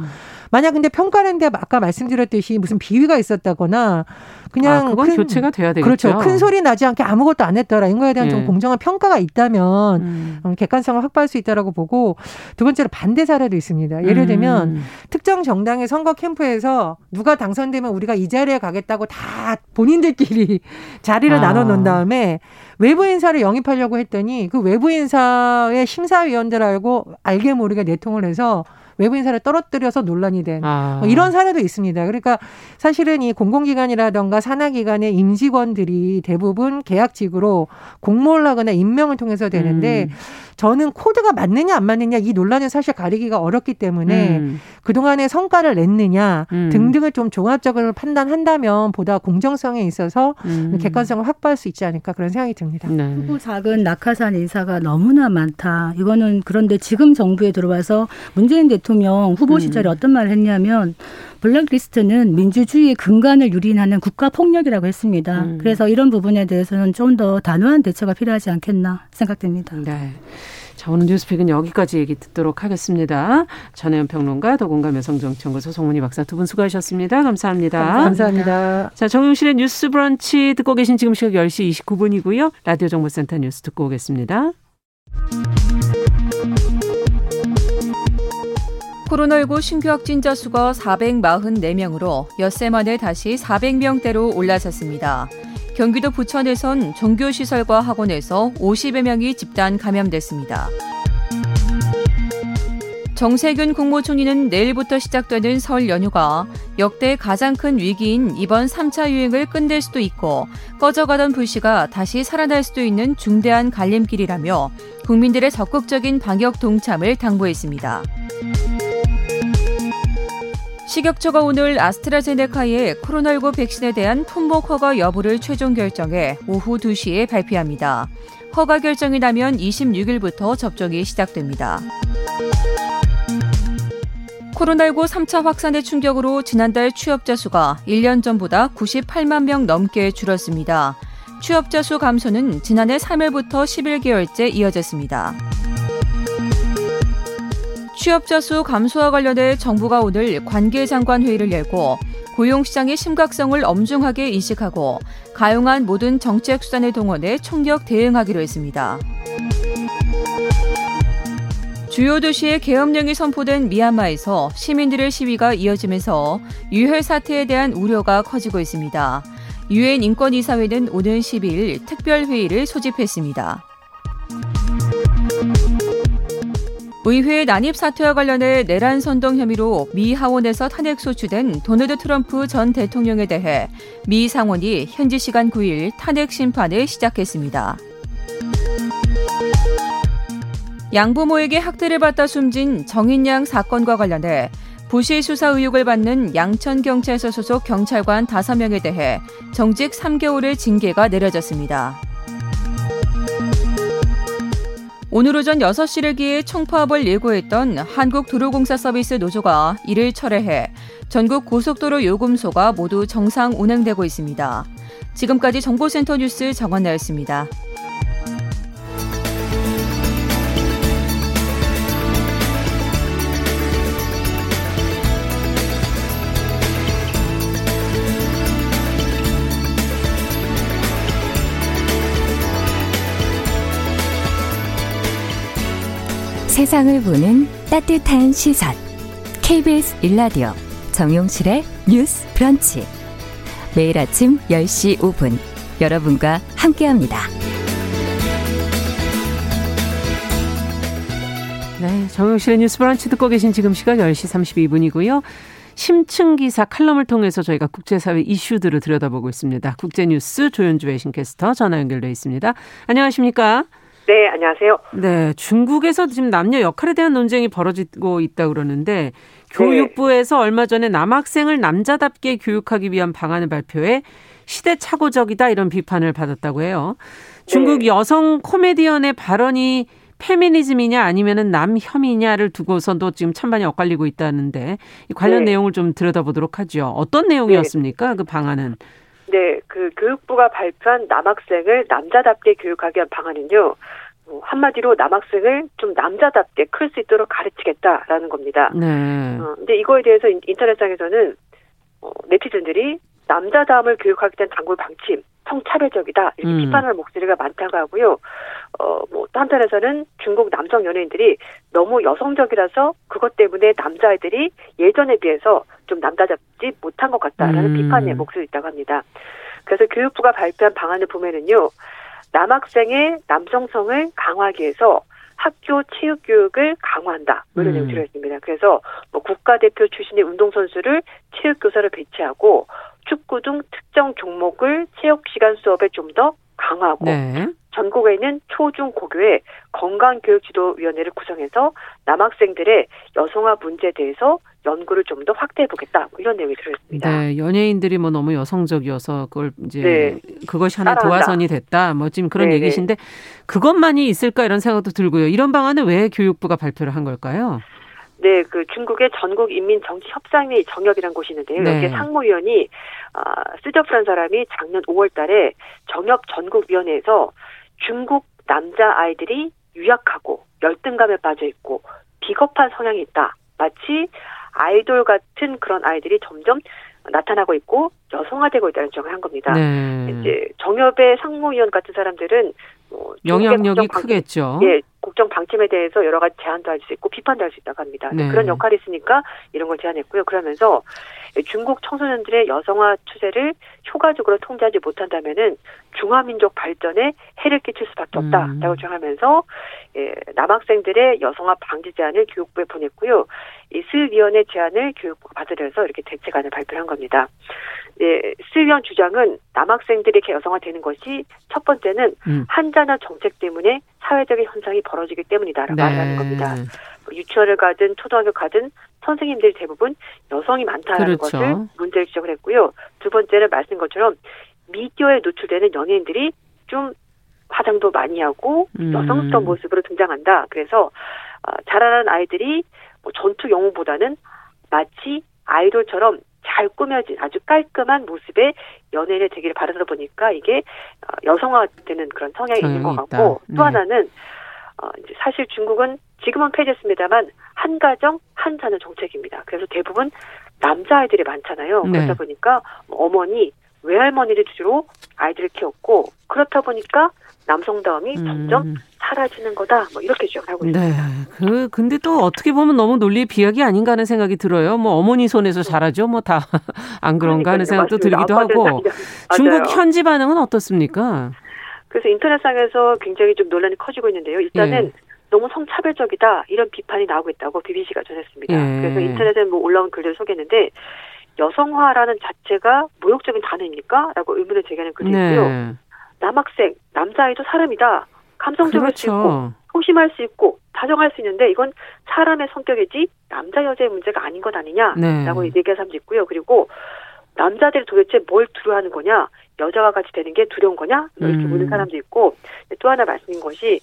만약 근데 평가하는데 아까 말씀드렸듯이 무슨 비위가 있었다거나 그냥 아, 큰, 교체가 돼야 되겠죠. 그렇죠. 큰 소리 나지 않게 아무것도 안 했더라. 이거에 대한 예. 좀 공정한 평가가 있다면 음. 음. 객관성을 확보할 수 있다라고 보고 두 번째로 반대 사례도 있습니다. 예를 음. 들면 음. 특정 정당의 선거 캠프에서 누가 당선되면 우리가 이 자리에 가겠다고 다 본인들끼리 *laughs* 자리를 아. 나눠 놓은 다음에 외부 인사를 영입하려고 했더니 그 외부 인사의 심사위원들하고 알게 모르게 내통을 해서 외부 인사를 떨어뜨려서 논란이 된 아. 뭐 이런 사례도 있습니다. 그러니까 사실은 이 공공기관이라던가 산하기관의 임직원들이 대부분 계약직으로 공모를 하거나 임명을 통해서 되는데 음. 저는 코드가 맞느냐 안 맞느냐 이 논란은 사실 가리기가 어렵기 때문에 음. 그동안의 성과를 냈느냐 음. 등등을 좀 종합적으로 판단한다면 보다 공정성에 있어서 음. 객관성을 확보할 수 있지 않을까 그런 생각이 듭니다. 네. 크고 작은 낙하산 인사가 너무나 많다. 이거는 그런데 지금 정부에 들어와서 문재인 대통령 후보 음. 시절에 어떤 말을 했냐면 블랙리스트는 민주주의의 근간을 유린하는 국가 폭력이라고 했습니다. 음. 그래서 이런 부분에 대해서는 좀 더 단호한 대처가 필요하지 않겠나 생각됩니다. 네. 자, 오늘 뉴스픽은 여기까지 얘기 듣도록 하겠습니다. 전혜연 평론가, 더공감 여성정치연구소 송문희 박사 두 분 수고하셨습니다. 감사합니다. 감사합니다. 자, 정용실의 뉴스 브런치 듣고 계신 지금 시각 10시 29분이고요. 라디오 정보센터 뉴스 듣고 오겠습니다. 코로나19 신규 확진자 수가 444명으로 엿새 만에 다시 400명대로 올라섰습니다. 경기도 부천에선 종교시설과 학원에서 50여 명이 집단 감염됐습니다. 정세균 국무총리는 내일부터 시작되는 설 연휴가 역대 가장 큰 위기인 이번 3차 유행을 끝낼 수도 있고 꺼져가던 불씨가 다시 살아날 수도 있는 중대한 갈림길이라며 국민들의 적극적인 방역 동참을 당부했습니다. 식약처가 오늘 아스트라제네카의 코로나19 백신에 대한 품목 허가 여부를 최종 결정해 오후 2시에 발표합니다. 허가 결정이 나면 26일부터 접종이 시작됩니다. 코로나19 3차 확산의 충격으로 지난달 취업자 수가 1년 전보다 98만 명 넘게 줄었습니다. 취업자 수 감소는 지난해 3일부터 11개월째 이어졌습니다. 취업자 수 감소와 관련해 정부가 오늘 관계장관 회의를 열고 고용시장의 심각성을 엄중하게 인식하고 가용한 모든 정책 수단을 동원해 총력 대응하기로 했습니다. 주요 도시의 계엄령이 선포된 미얀마에서 시민들의 시위가 이어지면서 유혈 사태에 대한 우려가 커지고 있습니다. 유엔 인권이사회는 오는 12일 특별 회의를 소집했습니다. 의회 난입 사태와 관련해 내란 선동 혐의로 미 하원에서 탄핵 소추된 도널드 트럼프 전 대통령에 대해 미 상원이 현지 시간 9일 탄핵 심판을 시작했습니다. 양부모에게 학대를 받다 숨진 정인양 사건과 관련해 부실 수사 의혹을 받는 양천경찰서 소속 경찰관 5명에 대해 정직 3개월의 징계가 내려졌습니다. 오늘 오전 6시를 기해 총파업을 예고했던 한국도로공사 서비스 노조가 이를 철회해 전국 고속도로 요금소가 모두 정상 운행되고 있습니다. 지금까지 정보센터 뉴스 정원나였습니다. 세상을 보는 따뜻한 시선. KBS 일라디오 정용실의 뉴스 브런치. 매일 아침 10시 5분 여러분과 함께합니다. 네, 정용실의 뉴스 브런치 듣고 계신 지금 시각 10시 32분이고요. 심층 기사 칼럼을 통해서 저희가 국제사회 이슈들을 들여다보고 있습니다. 국제뉴스 조현주 외신캐스터 전화 연결돼 있습니다. 안녕하십니까? 네, 안녕하세요. 네, 중국에서 지금 남녀 역할에 대한 논쟁이 벌어지고 있다 그러는데 교육부에서 네. 얼마 전에 남학생을 남자답게 교육하기 위한 방안을 발표해 시대착오적이다 이런 비판을 받았다고 해요. 중국 네. 여성 코미디언의 발언이 페미니즘이냐 아니면은 남혐이냐를 두고서도 지금 찬반이 엇갈리고 있다는데 이 관련 네. 내용을 좀 들여다보도록 하죠. 어떤 내용이었습니까? 네. 그 방안은? 네, 그 교육부가 발표한 남학생을 남자답게 교육하기 위한 방안은요. 뭐 한마디로 남학생을 좀 남자답게 클 수 있도록 가르치겠다라는 겁니다. 네. 어, 근데 이거에 대해서 인터넷상에서는 어, 네티즌들이 남자다움을 교육하기 위한 장골 방침, 성차별적이다 이렇게 음. 비판하는 목소리가 많다고 하고요. 어뭐 또 한편에서는 중국 남성 연예인들이 너무 여성적이라서 그것 때문에 남자애들이 예전에 비해서 좀 남자답지 못한 것 같다라는 음. 비판의 목소리 있다고 합니다. 그래서 교육부가 발표한 방안을 보면은요. 남학생의 남성성을 강화하기 위해서 학교 체육 교육을 강화한다. 뭐 이런 음. 내용이 들어있습니다. 그래서 뭐 국가대표 출신의 운동선수를 체육 교사로 배치하고 축구 등 특정 종목을 체육 시간 수업에 좀 더 강화하고 네. 전국에 있는 초중 고교에 건강교육지도위원회를 구성해서 남학생들의 여성화 문제에 대해서 연구를 좀 더 확대해 보겠다 뭐 이런 내용이 들어있습니다. 네, 연예인들이 뭐 너무 여성적이어서 그걸 이제 네. 그것이 하나 도화선이 됐다. 뭐 지금 그런 네네. 얘기신데 그것만이 있을까 이런 생각도 들고요. 이런 방안을 왜 교육부가 발표를 한 걸까요? 네, 그 중국의 전국 인민 정치 협상회 정협이라는 곳이 있는데요. 네. 여기 상무위원이 아, 스저프란 사람이 작년 5월달에 정협 전국위원회에서 중국 남자 아이들이 유약하고 열등감에 빠져 있고 비겁한 성향이 있다. 마치 아이돌 같은 그런 아이들이 점점 나타나고 있고 여성화되고 있다는 주장을 한 겁니다. 네. 이제 정협의 상무위원 같은 사람들은 뭐 영향력이 크겠죠. 예, 국정 방침에 대해서 여러 가지 제안도 할 수 있고 비판도 할 수 있다고 합니다. 네. 그런 역할이 있으니까 이런 걸 제안했고요. 그러면서 중국 청소년들의 여성화 추세를 효과적으로 통제하지 못한다면은 중화민족 발전에 해를 끼칠 수밖에 없다라고 음. 주장하면서 예, 남학생들의 여성화 방지 제안을 교육부에 보냈고요. 이 스위원회 제안을 교육부가 받으려서 이렇게 대책안을 발표한 겁니다. 예, 스위원 주장은 남학생들이 이렇게 여성화되는 것이 첫 번째는 음. 한자나 정책 때문에 사회적인 현상이 벌어지기 때문이다라고 네. 말하는 겁니다. 뭐 유치원을 가든 초등학교 가든 선생님들이 대부분 여성이 많다는 그렇죠. 것을 문제를 지적을 했고요. 두 번째는 말씀 것처럼 미디어에 노출되는 연예인들이 좀 화장도 많이 하고 음. 여성스러운 모습으로 등장한다. 그래서 어, 자라는 아이들이 뭐 전투 영웅보다는 마치 아이돌처럼 잘 꾸며진 아주 깔끔한 모습의 연예인이 되기를 바라다 보니까 이게 어, 여성화되는 그런 성향이 있는 것 같고 네. 또 하나는 어, 이제 사실 중국은 지금은 폐지했습니다만 한 가정 한 자녀 정책입니다. 그래서 대부분 남자아이들이 많잖아요. 네. 그러다 보니까 어머니 외할머니를 주로 아이들을 키웠고 그렇다 보니까 남성다움이 음. 점점 사라지는 거다. 뭐 이렇게 주장을 하고 있습니다. 네. 그 근데 또 어떻게 보면 너무 논리의 비약이 아닌가 하는 생각이 들어요. 뭐 어머니 손에서 자라죠. 뭐 다 *laughs* 안 그런가 하는 생각도 들기도 하고. 중국 현지 반응은 어떻습니까? 그래서 인터넷상에서 굉장히 좀 논란이 커지고 있는데요. 일단은 예. 너무 성차별적이다 이런 비판이 나오고 있다고 BBC가 전했습니다. 예. 그래서 인터넷에 뭐 올라온 글들을 소개했는데 여성화라는 자체가 모욕적인 단어입니까? 라고 의문을 제기하는 글이 있고요. 네. 남학생, 남자아이도 사람이다. 감성적일 그렇죠. 수 있고 소심할 수 있고 다정할 수 있는데 이건 사람의 성격이지 남자 여자의 문제가 아닌 것 아니냐라고 네. 얘기한 사람도 있고요. 그리고 남자들이 도대체 뭘 두려워하는 거냐? 여자와 같이 되는 게 두려운 거냐? 이렇게 음. 묻는 사람도 있고 또 하나 말씀인 것이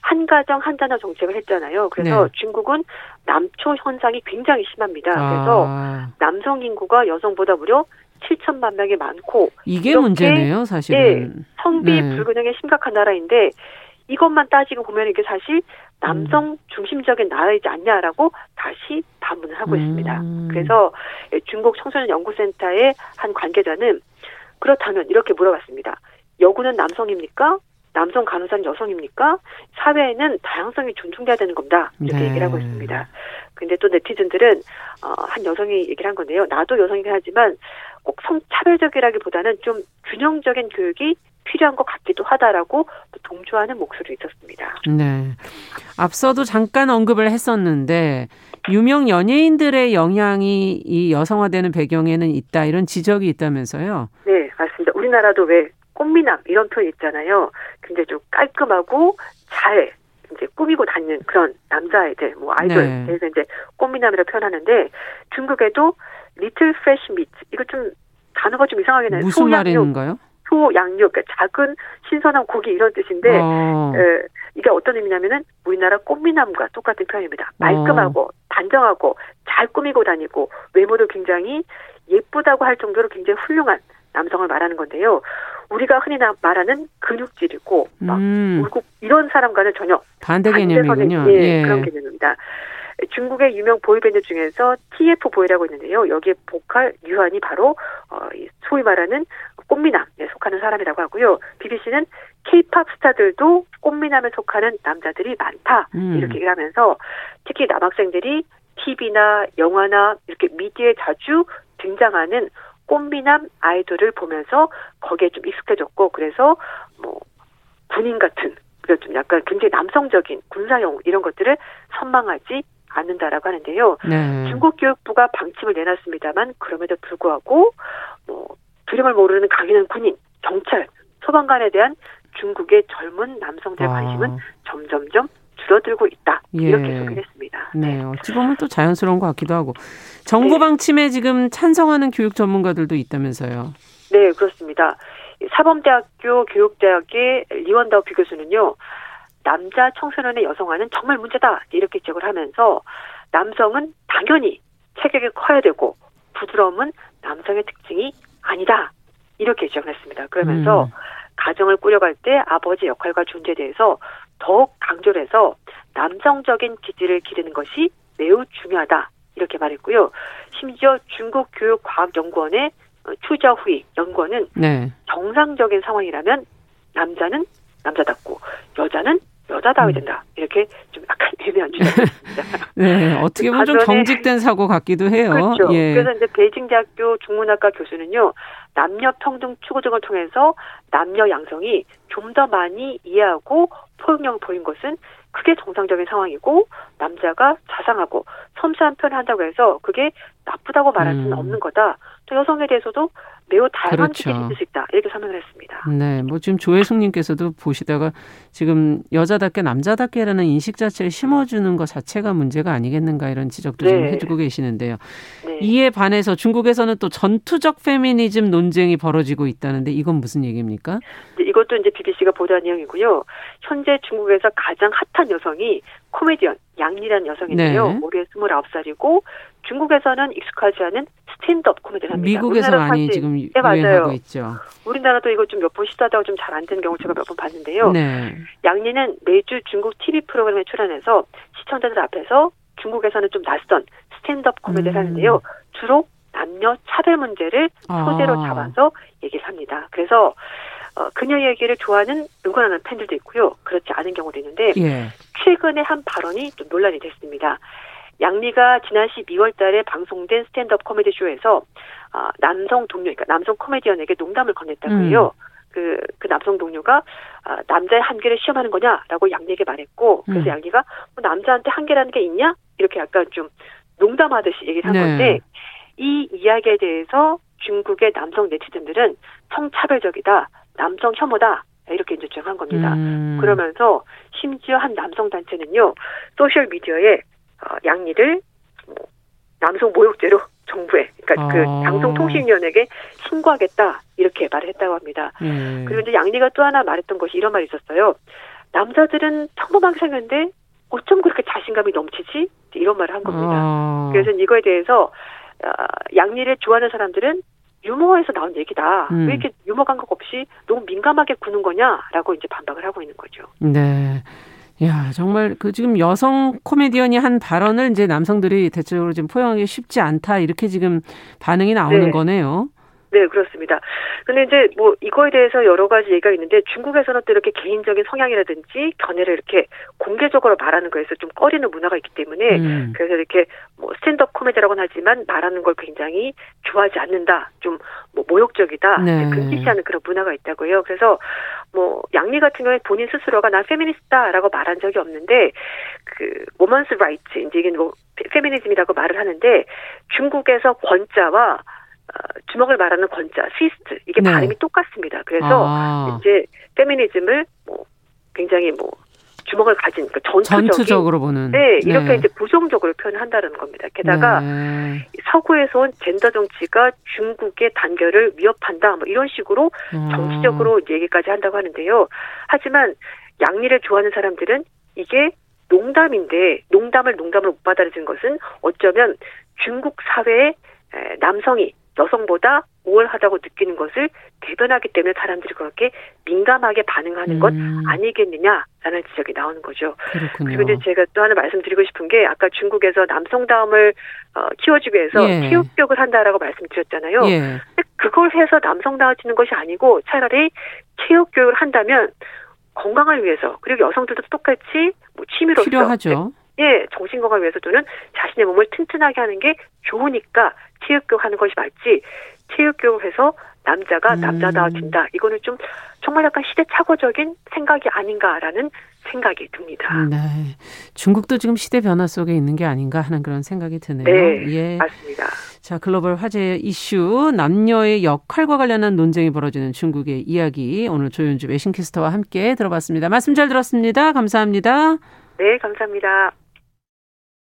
한 가정 한 자녀 정책을 했잖아요. 그래서 네. 중국은 남초 현상이 굉장히 심합니다. 아. 그래서 남성 인구가 여성보다 무려 7천만 명이 많고 이게 문제네요, 사실은. 네, 성비 네. 불균형이 심각한 나라인데 이것만 따지고 보면 이게 사실 남성 음. 중심적인 나라이지 않냐라고 다시 반문을 하고 음. 있습니다. 그래서 중국 청소년 연구센터의 한 관계자는 그렇다면 이렇게 물어봤습니다. 여구는 남성입니까? 남성 간호사는 여성입니까? 사회에는 다양성이 존중돼야 되는 겁니다. 이렇게 네. 얘기를 하고 있습니다. 근데 또 네티즌들은 어, 한 여성이 얘기를 한 건데요. 나도 여성이긴 하지만 꼭 성차별적이라기보다는 좀 균형적인 교육이 필요한 것 같기도 하다라고 동조하는 목소리도 있었습니다. 네. 앞서도 잠깐 언급을 했었는데 유명 연예인들의 영향이 이 여성화되는 배경에는 있다 이런 지적이 있다면서요? 네, 맞습니다. 우리나라도 왜 꽃미남 이런 표현 있잖아요. 굉장히 좀 깔끔하고 잘 이제 꾸미고 다니는 그런 남자애들, 뭐 아이돌, 네. 그래서 이제 꽃미남이라고 표현하는데 중국에도 little fresh meat 이거 좀 단어가 좀 이상하게 나요. 무슨 말인가요? 소선육, 그러니까 작은 신선한 고기 이런 뜻인데 어. 에, 이게 어떤 의미냐면은 우리나라 꽃미남과 똑같은 표현입니다. 말끔하고 어. 단정하고 잘 꾸미고 다니고 외모도 굉장히 예쁘다고 할 정도로 굉장히 훌륭한 남성을 말하는 건데요. 우리가 흔히 말하는 근육질이고 막 음. 울고 이런 사람과는 전혀 반대 개념이군요. 예, 예. 그런 개념입니다. 중국의 유명 보이밴드 중에서 TF 보이라고 있는데요. 여기에 보컬 유한이 바로 어, 소위 말하는 꽃미남에 속하는 사람이라고 하고요. BBC는 K-팝 스타들도 꽃미남에 속하는 남자들이 많다 음. 이렇게 얘기를 하면서 특히 남학생들이 TV나 영화나 이렇게 미디어에 자주 등장하는 꽃미남 아이돌을 보면서 거기에 좀 익숙해졌고 그래서 뭐 군인 같은 좀 약간 굉장히 남성적인 군사용 이런 것들을 선망하지 않는다라고 하는데요. 네. 중국 교육부가 방침을 내놨습니다만 그럼에도 불구하고 뭐 두려움을 모르는 강인한 군인, 경찰, 소방관에 대한 중국의 젊은 남성들의 아. 관심은 점점점 줄어들고 있다. 이렇게 예. 소개했습니다. 네, 어찌 보면 또 자연스러운 것 같기도 하고 정부 네. 방침에 지금 찬성하는 교육 전문가들도 있다면서요. 네, 그렇습니다. 사범대학교 교육대학의 리원다우 교수는요. 남자 청소년의 여성화는 정말 문제다 이렇게 지적을 하면서 남성은 당연히 체격이 커야 되고 부드러움은 남성의 특징이 아니다 이렇게 지적했습니다. 그러면서 음. 가정을 꾸려갈 때 아버지 역할과 존재에 대해서 더욱 강조를 해서 남성적인 기질을 기르는 것이 매우 중요하다 이렇게 말했고요. 심지어 중국 교육과학연구원의 추저후이 연구원은 네. 정상적인 상황이라면 남자는 남자답고 여자는 여자다워야 음. 된다. 이렇게 좀 약간 *laughs* 애매한 주장입니다. *laughs* 네, 어떻게 보면 좀 정직된 사고 같기도 해요. 그렇죠. 예. 그래서 이제 베이징 대학교 중문학과 교수는요, 남녀 평등 추구 등을 통해서 남녀 양성이 좀 더 많이 이해하고 포용력을 보인 것은 그게 정상적인 상황이고 남자가 자상하고 섬세한 표현을 한다고 해서 그게 나쁘다고 말할 수는 음. 없는 거다. 또 여성에 대해서도 매우 다양한 그렇죠. 기질이 있을 수 있다. 이렇게 설명을 했습니다. 네, 뭐 지금 조혜숙님께서도 보시다가 지금 여자답게 남자답게라는 인식 자체를 심어주는 것 자체가 문제가 아니겠는가 이런 지적도 네. 지금 해주고 계시는데요. 네. 이에 반해서 중국에서는 또 전투적 페미니즘 논쟁이 벌어지고 있다는데 이건 무슨 얘기입니까? 이것도 이제 BBC가 보도한 내용이고요. 현재 중국에서 가장 핫한 여성이 코미디언 양리라는 여성인데요. 네. 올해 29살이고 중국에서는 익숙하지 않은 스탠드업 코미디를 합니다. 미국에서 많이 지금 네, 유행하고 있죠. 우리나라도 이거 좀 몇 번 시도하다가 좀 잘안 되는 경우 제가 몇 번 봤는데요. 네. 양리는 매주 중국 TV 프로그램에 출연해서 시청자들 앞에서 중국에서는 좀 낯선 스탠드업 코미디를 음. 하는데요. 주로 남녀 차별 문제를 소재로 아. 잡아서 얘기를 합니다. 그래서 어, 그녀 얘기를 좋아하는 응원하는 팬들도 있고요. 그렇지 않은 경우도 있는데 예. 최근에 한 발언이 좀 논란이 됐습니다. 양리가 지난 12월 달에 방송된 스탠드업 코미디 쇼에서 아, 남성 동료, 그러니까 남성 코미디언에게 농담을 건넸다고 해요. 음. 그, 그 남성 동료가 아, 남자의 한계를 시험하는 거냐라고 양리에게 말했고 그래서 음. 양리가 뭐 남자한테 한계라는 게 있냐 이렇게 약간 좀 농담하듯이 얘기를 한 네. 건데 이 이야기에 대해서 중국의 남성 네티즌들은 성차별적이다, 남성 혐오다 이렇게 이제 주장한 겁니다. 음. 그러면서 심지어 한 남성 단체는요 소셜 미디어에 어, 양리를 뭐 남성 모욕죄로 정부에 그러니까 그 아. 그 방송통신위원회에게 신고하겠다 이렇게 말을 했다고 합니다. 음. 그리고 이제 양리가 또 하나 말했던 것이 이런 말이 있었어요. 남자들은 평범하게 생겼는데 어쩜 그렇게 자신감이 넘치지? 이런 말을 한 겁니다. 아. 그래서 이거에 대해서 어, 양리를 좋아하는 사람들은 유머에서 나온 얘기다. 음. 왜 이렇게 유머 감각 없이 너무 민감하게 구는 거냐라고 이제 반박을 하고 있는 거죠. 네. 야, 정말 그 지금 여성 코미디언이 한 발언을 이제 남성들이 대체적으로 지금 포용하기 쉽지 않다. 이렇게 지금 반응이 나오는 네. 거네요. 네, 그렇습니다. 근데 이제 뭐 이거에 대해서 여러 가지 얘기가 있는데 중국에서는 또 이렇게 개인적인 성향이라든지 견해를 이렇게 공개적으로 말하는 거에서 좀 꺼리는 문화가 있기 때문에 음. 그래서 이렇게 뭐 스탠드업 코미디라고는 하지만 말하는 걸 굉장히 좋아하지 않는다. 좀 뭐 모욕적이다. 네. 금기시하는 그런 문화가 있다고요. 그래서 뭐 양리 같은 경우에 본인 스스로가 나 페미니스트다라고 말한 적이 없는데 그 women's rights 이제 이게 뭐 페미니즘이라고 말을 하는데 중국에서 권자와 어, 주먹을 말하는 권자, 시스트 이게 네. 발음이 똑같습니다. 그래서 아. 이제 페미니즘을 뭐 굉장히 뭐 주먹을 가진 그 전투적인 전투적으로 보는 네 이렇게 네. 이제 부정적으로 표현한다는 겁니다. 게다가 네. 서구에서 온 젠더 정치가 중국의 단결을 위협한다 뭐 이런 식으로 어. 정치적으로 얘기까지 한다고 하는데요. 하지만 양리를 좋아하는 사람들은 이게 농담인데 농담을 농담을 못 받아들이는 것은 어쩌면 중국 사회의 남성이 여성보다 우월하다고 느끼는 것을 대변하기 때문에 사람들이 그렇게 민감하게 반응하는 것 음. 아니겠느냐라는 지적이 나오는 거죠. 그렇군요. 그리고 제가 또 하나 말씀드리고 싶은 게 아까 중국에서 남성다움을 어, 키워주기 위해서 예. 체육교육을 한다라고 말씀드렸잖아요. 예. 그걸 해서 남성다워지는 것이 아니고 차라리 체육교육을 한다면 건강을 위해서 그리고 여성들도 똑같이 뭐 취미로서 필요하죠. 예, 정신 건강을 위해서 또는 자신의 몸을 튼튼하게 하는 게 좋으니까 체육교육 하는 것이 맞지 체육교육을 해서 남자가 음. 남자다워진다. 이거는 좀 정말 약간 시대착오적인 생각이 아닌가라는 생각이 듭니다. 네. 중국도 지금 시대 변화 속에 있는 게 아닌가 하는 그런 생각이 드네요. 네. 예. 맞습니다. 자, 글로벌 화제 이슈 남녀의 역할과 관련한 논쟁이 벌어지는 중국의 이야기 오늘 조윤주 외신캐스터와 함께 들어봤습니다. 말씀 잘 들었습니다. 감사합니다. 네, 감사합니다.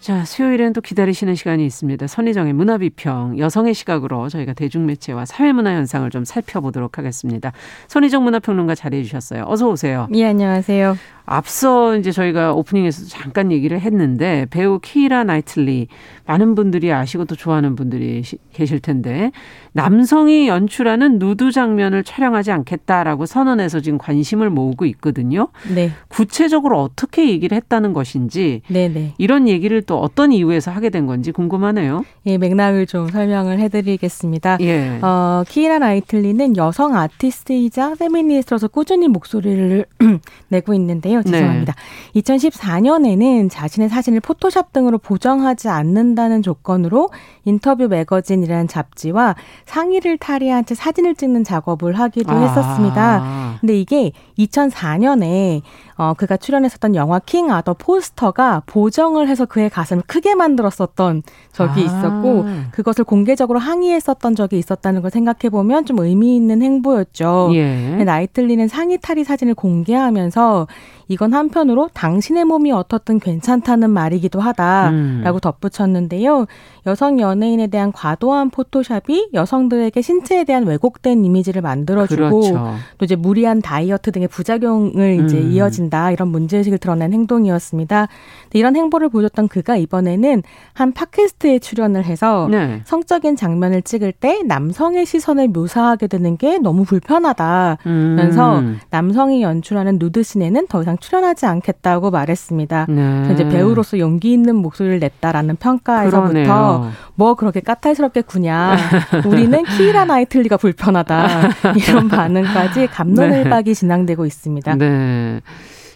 자, 수요일엔 또 기다리시는 시간이 있습니다. 선희정의 문화비평, 여성의 시각으로 저희가 대중매체와 사회문화 현상을 좀 살펴보도록 하겠습니다. 선희정 문화평론가 자리해 주셨어요. 어서 오세요. 예, 안녕하세요. 앞서 이제 저희가 오프닝에서 잠깐 얘기를 했는데 배우 키라 나이틀리 많은 분들이 아시고 또 좋아하는 분들이 계실 텐데 남성이 연출하는 누드 장면을 촬영하지 않겠다라고 선언해서 지금 관심을 모으고 있거든요. 네. 구체적으로 어떻게 얘기를 했다는 것인지 네네. 네. 이런 얘기를 또 어떤 이유에서 하게 된 건지 궁금하네요. 예, 맥락을 좀 설명을 해드리겠습니다. 예. 어, 키라 나이틀리는 여성 아티스트이자 페미니스트로서 꾸준히 목소리를 *clears throat* 내고 있는데요. 아니에요. 죄송합니다. 네. 2014년에는 자신의 사진을 포토샵 등으로 보정하지 않는다는 조건으로 인터뷰 매거진이라는 잡지와 상의를 탈의한 채 사진을 찍는 작업을 하기도 아. 했었습니다. 근데 이게 2004년에 어, 그가 출연했었던 영화 킹 아더 포스터가 보정을 해서 그의 가슴을 크게 만들었었던 적이 아. 있었고 그것을 공개적으로 항의했었던 적이 있었다는 걸 생각해 보면 좀 의미 있는 행보였죠. 예. 나이틀리는 상의 탈의 사진을 공개하면서 이건 한편으로 당신의 몸이 어떻든 괜찮다는 말이기도 하다라고 음. 덧붙였는데요. 여성 연예인에 대한 과도한 포토샵이 여성들에게 신체에 대한 왜곡된 이미지를 만들어주고 그렇죠. 또 이제 무리한 다이어트 등의 부작용을 이제 음. 이어진다 이런 문제의식을 드러낸 행동이었습니다. 이런 행보를 보여줬던 그가 이번에는 한 팟캐스트에 출연을 해서 네. 성적인 장면을 찍을 때 남성의 시선을 묘사하게 되는 게 너무 불편하다면서 음. 남성이 연출하는 누드신에는 더 이상 출연하지 않겠다고 말했습니다. 네. 이제 배우로서 용기 있는 목소리를 냈다라는 평가에서부터 그러네요. 뭐 그렇게 까탈스럽게 구냐. *laughs* 우리는 키라 나이틀리가 불편하다. *laughs* 이런 반응까지 감론을박이 네. 진행되고 있습니다. 네.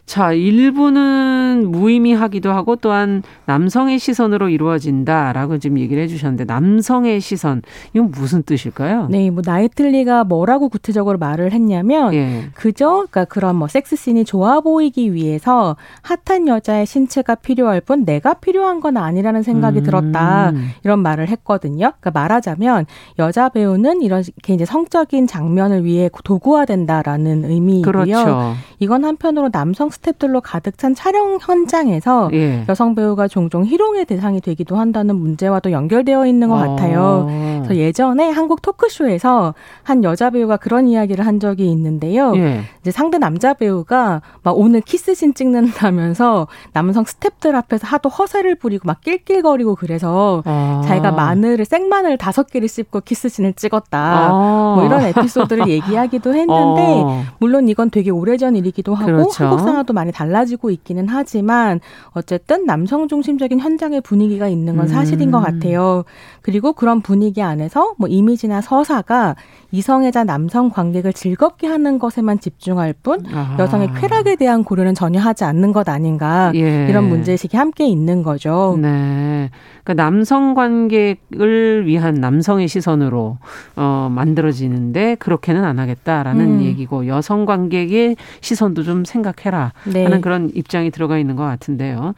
자, 일부는 무의미하기도 하고 또한 남성의 시선으로 이루어진다라고 지금 얘기를 해주셨는데 남성의 시선 이건 무슨 뜻일까요? 네, 뭐 나이틀리가 뭐라고 구체적으로 말을 했냐면 예. 그저 그러니까 그런 뭐 섹스 씬이 좋아 보이기 위해서 핫한 여자의 신체가 필요할 뿐 내가 필요한 건 아니라는 생각이 음. 들었다 이런 말을 했거든요. 그러니까 말하자면 여자 배우는 이렇게 이제 성적인 장면을 위해 도구화된다라는 의미이고요. 그렇죠. 이건 한편으로 남성 스탭들로 가득 찬 촬영 현장에서 예. 여성 배우가 종종 희롱의 대상이 되기도 한다는 문제와도 연결되어 있는 것 어. 같아요. 그래서 예전에 한국 토크쇼에서 한 여자 배우가 그런 이야기를 한 적이 있는데요. 예. 이제 상대 남자 배우가 막 오늘 키스신 찍는다면서 남성 스탭들 앞에서 하도 허세를 부리고 막 낄낄거리고 그래서 아. 자기가 마늘을 생마늘 다섯 개를 씹고 키스신을 찍었다. 아. 뭐 이런 에피소드를 얘기하기도 했는데 어. 물론 이건 되게 오래전 일이기도 하고 그렇죠. 한국 상황 문화도 많이 달라지고 있기는 하지만 어쨌든 남성 중심적인 현장의 분위기가 있는 건 사실인 음. 것 같아요. 그리고 그런 분위기 안에서 뭐 이미지나 서사가 이성애자 남성 관객을 즐겁게 하는 것에만 집중할 뿐 아하. 여성의 쾌락에 대한 고려는 전혀 하지 않는 것 아닌가 예. 이런 문제의식이 함께 있는 거죠. 네. 그러니까 남성 관객을 위한 남성의 시선으로 어, 만들어지는데 그렇게는 안 하겠다라는 음. 얘기고 여성 관객의 시선도 좀 생각해라 네. 하는 그런 입장이 들어가 있는 것 같은데요.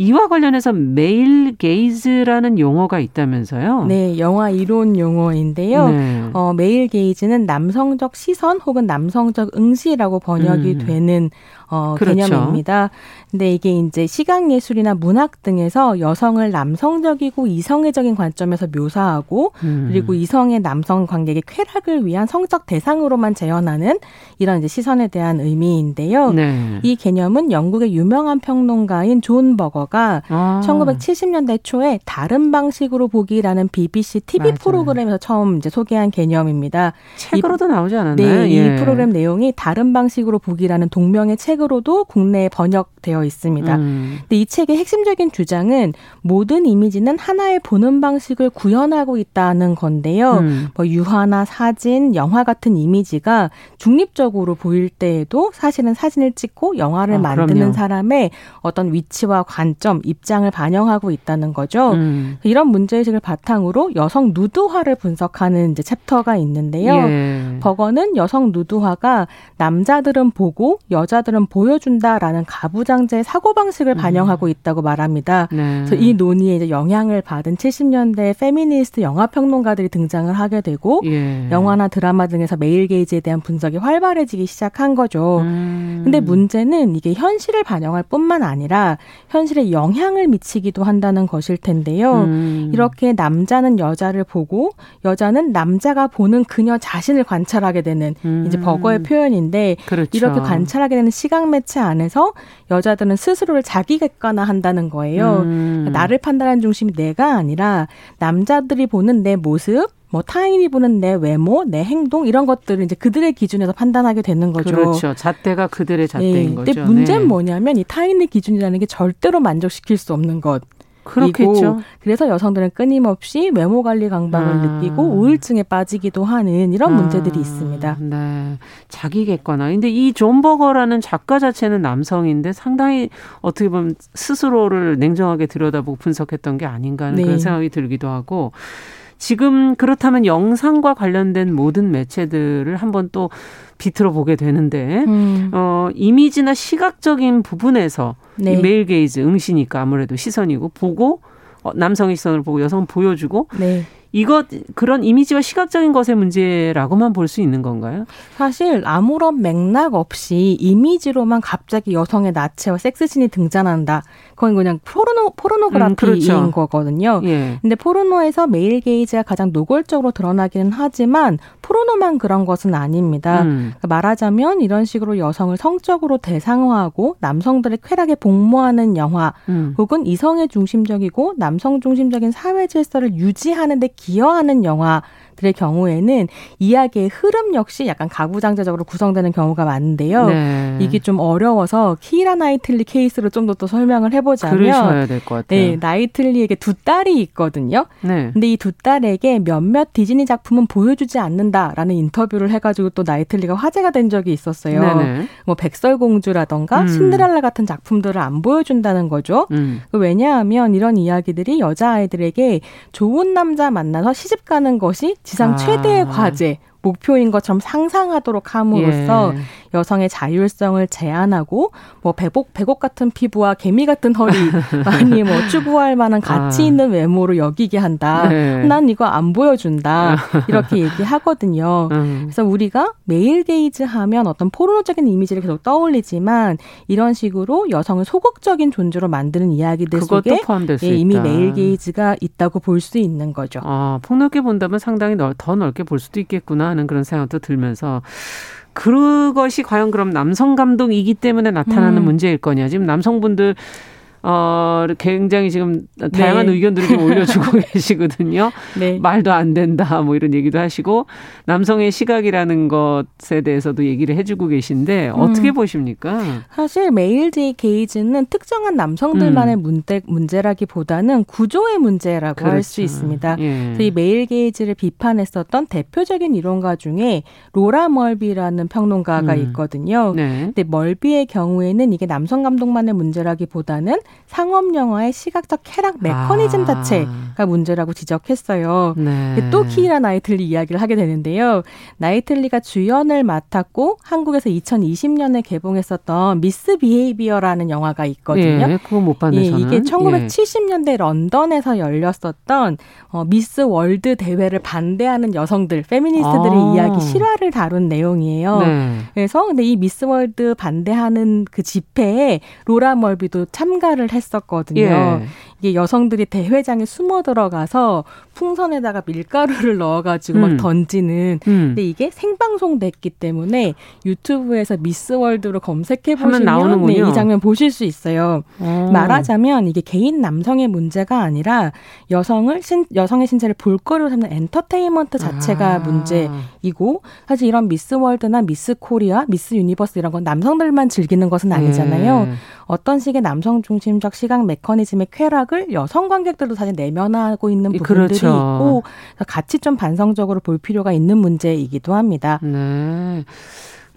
이와 관련해서 male gaze라는 용어가 있다면서요? 네, 영화 이론 용어인데요. 네. 어, male gaze는 남성적 시선 혹은 남성적 응시라고 번역이 음. 되는 어, 그렇죠. 개념입니다. 근데 이게 이제 시각 예술이나 문학 등에서 여성을 남성적이고 이성애적인 관점에서 묘사하고 음. 그리고 이성애 남성 관객의 쾌락을 위한 성적 대상으로만 재현하는 이런 이제 시선에 대한 의미인데요. 네. 이 개념은 영국의 유명한 평론가인 존 버거가 아. 1970년대 초에 다른 방식으로 보기라는 BBC TV 맞아요. 프로그램에서 처음 이제 소개한 개념입니다. 책으로도 이, 나오지 않았나요? 네, 예. 이 프로그램 내용이 다른 방식으로 보기라는 동명의 책 으로도 국내에 번역 되어 있습니다. 음. 근데 이 책의 핵심적인 주장은 모든 이미지는 하나의 보는 방식을 구현하고 있다는 건데요. 음. 뭐 유화나 사진, 영화 같은 이미지가 중립적으로 보일 때에도 사실은 사진을 찍고 영화를 아, 만드는 그럼요. 사람의 어떤 위치와 관점, 입장을 반영하고 있다는 거죠. 음. 이런 문제의식을 바탕으로 여성 누드화를 분석하는 이제 챕터가 있는데요. 예. 버거는 여성 누드화가 남자들은 보고 여자들은 보여준다라는 가부장 가부장제의 사고 방식을 음. 반영하고 있다고 말합니다. 네. 그래서 이 논의에 이제 영향을 받은 70년대 페미니스트 영화 평론가들이 등장을 하게 되고 예. 영화나 드라마 등에서 메일 게이지에 대한 분석이 활발해지기 시작한 거죠. 음. 근데 문제는 이게 현실을 반영할 뿐만 아니라 현실에 영향을 미치기도 한다는 것일 텐데요. 음. 이렇게 남자는 여자를 보고 여자는 남자가 보는 그녀 자신을 관찰하게 되는 음. 이제 버거의 표현인데 그렇죠. 이렇게 관찰하게 되는 시각 매체 안에서 여 자들은 스스로를 자기 객관화한다는 거예요. 음. 나를 판단하는 중심이 내가 아니라 남자들이 보는 내 모습 뭐 타인이 보는 내 외모, 내 행동 이런 것들을 이제 그들의 기준에서 판단하게 되는 거죠. 그렇죠. 잣대가 그들의 잣대인 네. 거죠. 근데 문제는 네. 뭐냐면 이 타인의 기준이라는 게 절대로 만족시킬 수 없는 것. 그렇겠죠. 그래서 여성들은 끊임없이 외모 관리 강박을 아. 느끼고 우울증에 빠지기도 하는 이런 아. 문제들이 있습니다. 네. 자기 객관화. 근데 이 존 버거라는 작가 자체는 남성인데 상당히 어떻게 보면 스스로를 냉정하게 들여다보고 분석했던 게 아닌가 하는 네. 그런 생각이 들기도 하고 지금 그렇다면 영상과 관련된 모든 매체들을 한번 또 비틀어 보게 되는데 음. 어 이미지나 시각적인 부분에서 네. 이 male gaze 응시니까 아무래도 시선이고 보고 어, 남성의 시선을 보고 여성은 보여주고 네. 이것 그런 이미지와 시각적인 것의 문제라고만 볼 수 있는 건가요? 사실 아무런 맥락 없이 이미지로만 갑자기 여성의 나체와 섹스신이 등장한다. 그건 그냥 포르노 포르노그라피인 음, 그렇죠. 거거든요. 예. 근데 포르노에서 male gaze가 가장 노골적으로 드러나기는 하지만 포르노만 그런 것은 아닙니다. 음. 그러니까 말하자면 이런 식으로 여성을 성적으로 대상화하고 남성들의 쾌락에 복무하는 영화 음. 혹은 이성애 중심적이고 남성 중심적인 사회 질서를 유지하는 데 기여하는 영화 들의 경우에는 이야기의 흐름 역시 약간 가부장제적으로 구성되는 경우가 많은데요. 네. 이게 좀 어려워서 키라 나이틀리 케이스로 좀 더 또 설명을 해보자면 그러셔야 될 것 같아요. 네, 나이틀리에게 두 딸이 있거든요. 네. 근데 이 두 딸에게 몇몇 디즈니 작품은 보여주지 않는다라는 인터뷰를 해가지고 또 나이틀리가 화제가 된 적이 있었어요. 네네. 뭐 백설공주라던가 음. 신데렐라 같은 작품들을 안 보여준다는 거죠. 음. 왜냐하면 이런 이야기들이 여자 아이들에게 좋은 남자 만나서 시집 가는 것이 지상 최대의 아. 과제, 목표인 것처럼 상상하도록 함으로써 예. 여성의 자율성을 제한하고 뭐 백옥 백옥 같은 피부와 개미 같은 허리 *laughs* 아니 뭐 추구할 만한 가치 아. 있는 외모로 여기게 한다. 네. 난 이거 안 보여준다. *laughs* 이렇게 얘기하거든요. 음. 그래서 우리가 male gaze 하면 어떤 포르노적인 이미지를 계속 떠올리지만 이런 식으로 여성을 소극적인 존재로 만드는 이야기들 속에 예, 이미 메일 게이즈가 있다고 볼 수 있는 거죠. 아, 폭넓게 본다면 상당히 넓, 더 넓게 볼 수도 있겠구나 하는 그런 생각도 들면서 그것이 과연 그럼 남성 감독이기 때문에 나타나는 음. 문제일 거냐. 지금 남성분들 어, 굉장히 지금 다양한 네. 의견들을 좀 올려주고 *laughs* 계시거든요. 네. 말도 안 된다, 뭐 이런 얘기도 하시고, 남성의 시각이라는 것에 대해서도 얘기를 해주고 계신데, 어떻게 음. 보십니까? 사실 male gaze는 특정한 남성들만의 음. 문제, 문제라기보다는 구조의 문제라고 그렇죠. 할수 있습니다. 예. 이 male gaze를 비판했었던 대표적인 이론가 중에 로라 멀비라는 평론가가 음. 있거든요. 네. 근데 멀비의 경우에는 이게 남성 감독만의 문제라기보다는 상업 영화의 시각적 쾌락 메커니즘 아. 자체가 문제라고 지적했어요. 네. 또 키라 나이틀리 이야기를 하게 되는데요. 나이틀리가 주연을 맡았고 한국에서 2020년에 개봉했었던 미스 비헤이비어라는 영화가 있거든요. 예, 그거 못 봤네. 예, 이게 1970년대 예. 런던에서 열렸었던 어, 미스 월드 대회를 반대하는 여성들, 페미니스트들의 아. 이야기 실화를 다룬 내용이에요. 네. 그래서 근데 이 미스 월드 반대하는 그 집회에 로라 멀비도 참가를 참가를 했었거든요. 예. 이게 여성들이 대회장에 숨어 들어가서 풍선에다가 밀가루를 넣어가지고 음. 막 던지는. 음. 근데 이게 생방송 됐기 때문에 유튜브에서 미스 월드로 검색해 보시면 네, 이 장면 보실 수 있어요. 오. 어. 말하자면 이게 개인 남성의 문제가 아니라 여성을 신, 여성의 신체를 볼거리로 삼는 엔터테인먼트 자체가 아. 문제이고 사실 이런 미스 월드나 미스 코리아, 미스 유니버스 이런 건 남성들만 즐기는 것은 아니잖아요. 예. 어떤 식의 남성 중심적 시각 메커니즘의 쾌락 을 여성 관객들도 사실 내면화하고 있는 부분들이 그렇죠. 있고 같이 좀 반성적으로 볼 필요가 있는 문제이기도 합니다. 네.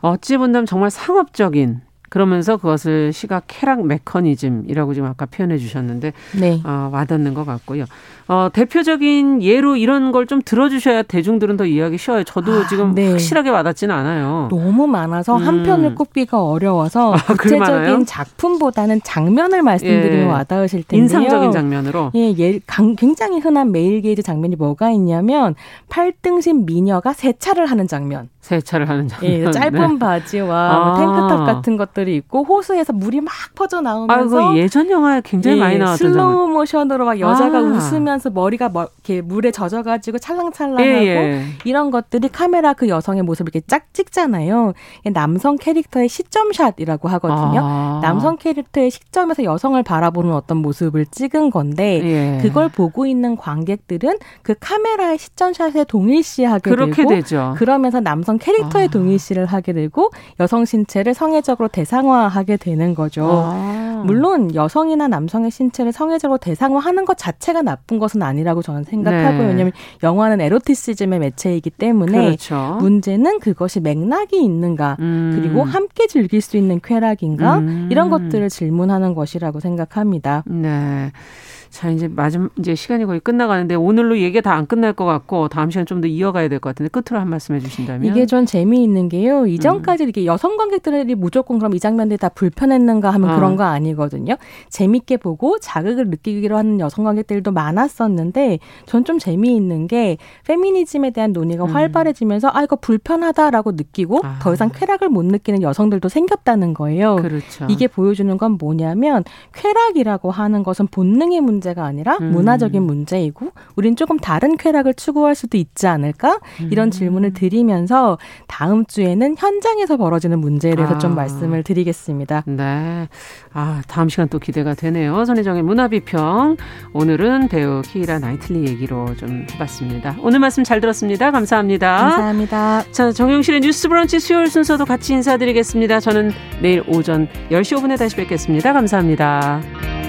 어찌 본다면 정말 상업적인 그러면서 그것을 시각 쾌락 메커니즘이라고 지금 아까 표현해 주셨는데 네. 어, 와닿는 것 같고요. 어, 대표적인 예로 이런 걸 좀 들어주셔야 대중들은 더 이해하기 쉬워요. 저도 아, 지금 네. 확실하게 와닿지는 않아요. 너무 많아서 음. 한 편을 꼽기가 어려워서 아, 구체적인 작품보다는 장면을 말씀드리면 예. 와닿으실 텐데요. 인상적인 장면으로. 예, 예, 굉장히 흔한 male gaze 장면이 뭐가 있냐면 팔등신 미녀가 세차를 하는 장면. 세차를 하는 장면. 예, *laughs* 짧은 네. 바지와 뭐 아. 탱크탑 같은 것들 이 있고 호스에서 물이 막 퍼져 나오면서 아, 예전 영화에 굉장히 예, 많이 나왔던 슬로우 모션으로 막 여자가 아. 웃으면서 머리가 뭐 이렇게 물에 젖어 가지고 찰랑찰랑하고 예, 예. 이런 것들이 카메라 그 여성의 모습을 이렇게 쫙 찍잖아요. 남성 캐릭터의 시점샷이라고 하거든요. 아. 남성 캐릭터의 시점에서 여성을 바라보는 어떤 모습을 찍은 건데 예. 그걸 보고 있는 관객들은 그 카메라의 시점샷에 동일시하게 되고 되죠. 그러면서 남성 캐릭터의 아. 동일시를 하게 되고 여성 신체를 성애적으로 대상 화하게 되는 거죠. 아. 물론 여성이나 남성의 신체를 성애적으로 대상화하는 것 자체가 나쁜 것은 아니라고 저는 생각하고요. 네. 왜냐하면 영화는 에로티시즘의 매체이기 때문에 그렇죠. 문제는 그것이 맥락이 있는가 음. 그리고 함께 즐길 수 있는 쾌락인가 음. 이런 것들을 질문하는 것이라고 생각합니다. 네. 자, 이제 마지막, 이제 시간이 거의 끝나가는데 오늘로 얘기가 다 안 끝날 것 같고 다음 시간 좀 더 이어가야 될 것 같은데 끝으로 한 말씀 해주신다면. 이게 전 재미있는 게요. 이전까지 음. 이렇게 여성 관객들이 무조건 그럼 이 장면들이 다 불편했는가 하면 어. 그런 거 아니 거든요. 재밌게 보고 자극을 느끼기로 하는 여성 관객들도 많았었는데 전 좀 재미있는 게 페미니즘에 대한 논의가 음. 활발해지면서 아, 이거 불편하다라고 느끼고 아. 더 이상 쾌락을 못 느끼는 여성들도 생겼다는 거예요. 그렇죠. 이게 보여주는 건 뭐냐면 쾌락이라고 하는 것은 본능의 문제 문제가 아니라 음. 문화적인 문제이고 우린 조금 다른 쾌락을 추구할 수도 있지 않을까? 이런 음. 질문을 드리면서 다음 주에는 현장에서 벌어지는 문제에 대해서 아. 좀 말씀을 드리겠습니다. 네. 아, 다음 시간 또 기대가 되네요. 손혜정의 문화비평. 오늘은 배우 키이라 나이틀리 얘기로 좀 해봤습니다. 오늘 말씀 잘 들었습니다. 감사합니다. 감사합니다. 자, 정용실의 뉴스 브런치 수요일 순서도 같이 인사드리겠습니다. 저는 내일 오전 10시 5분에 다시 뵙겠습니다. 감사합니다.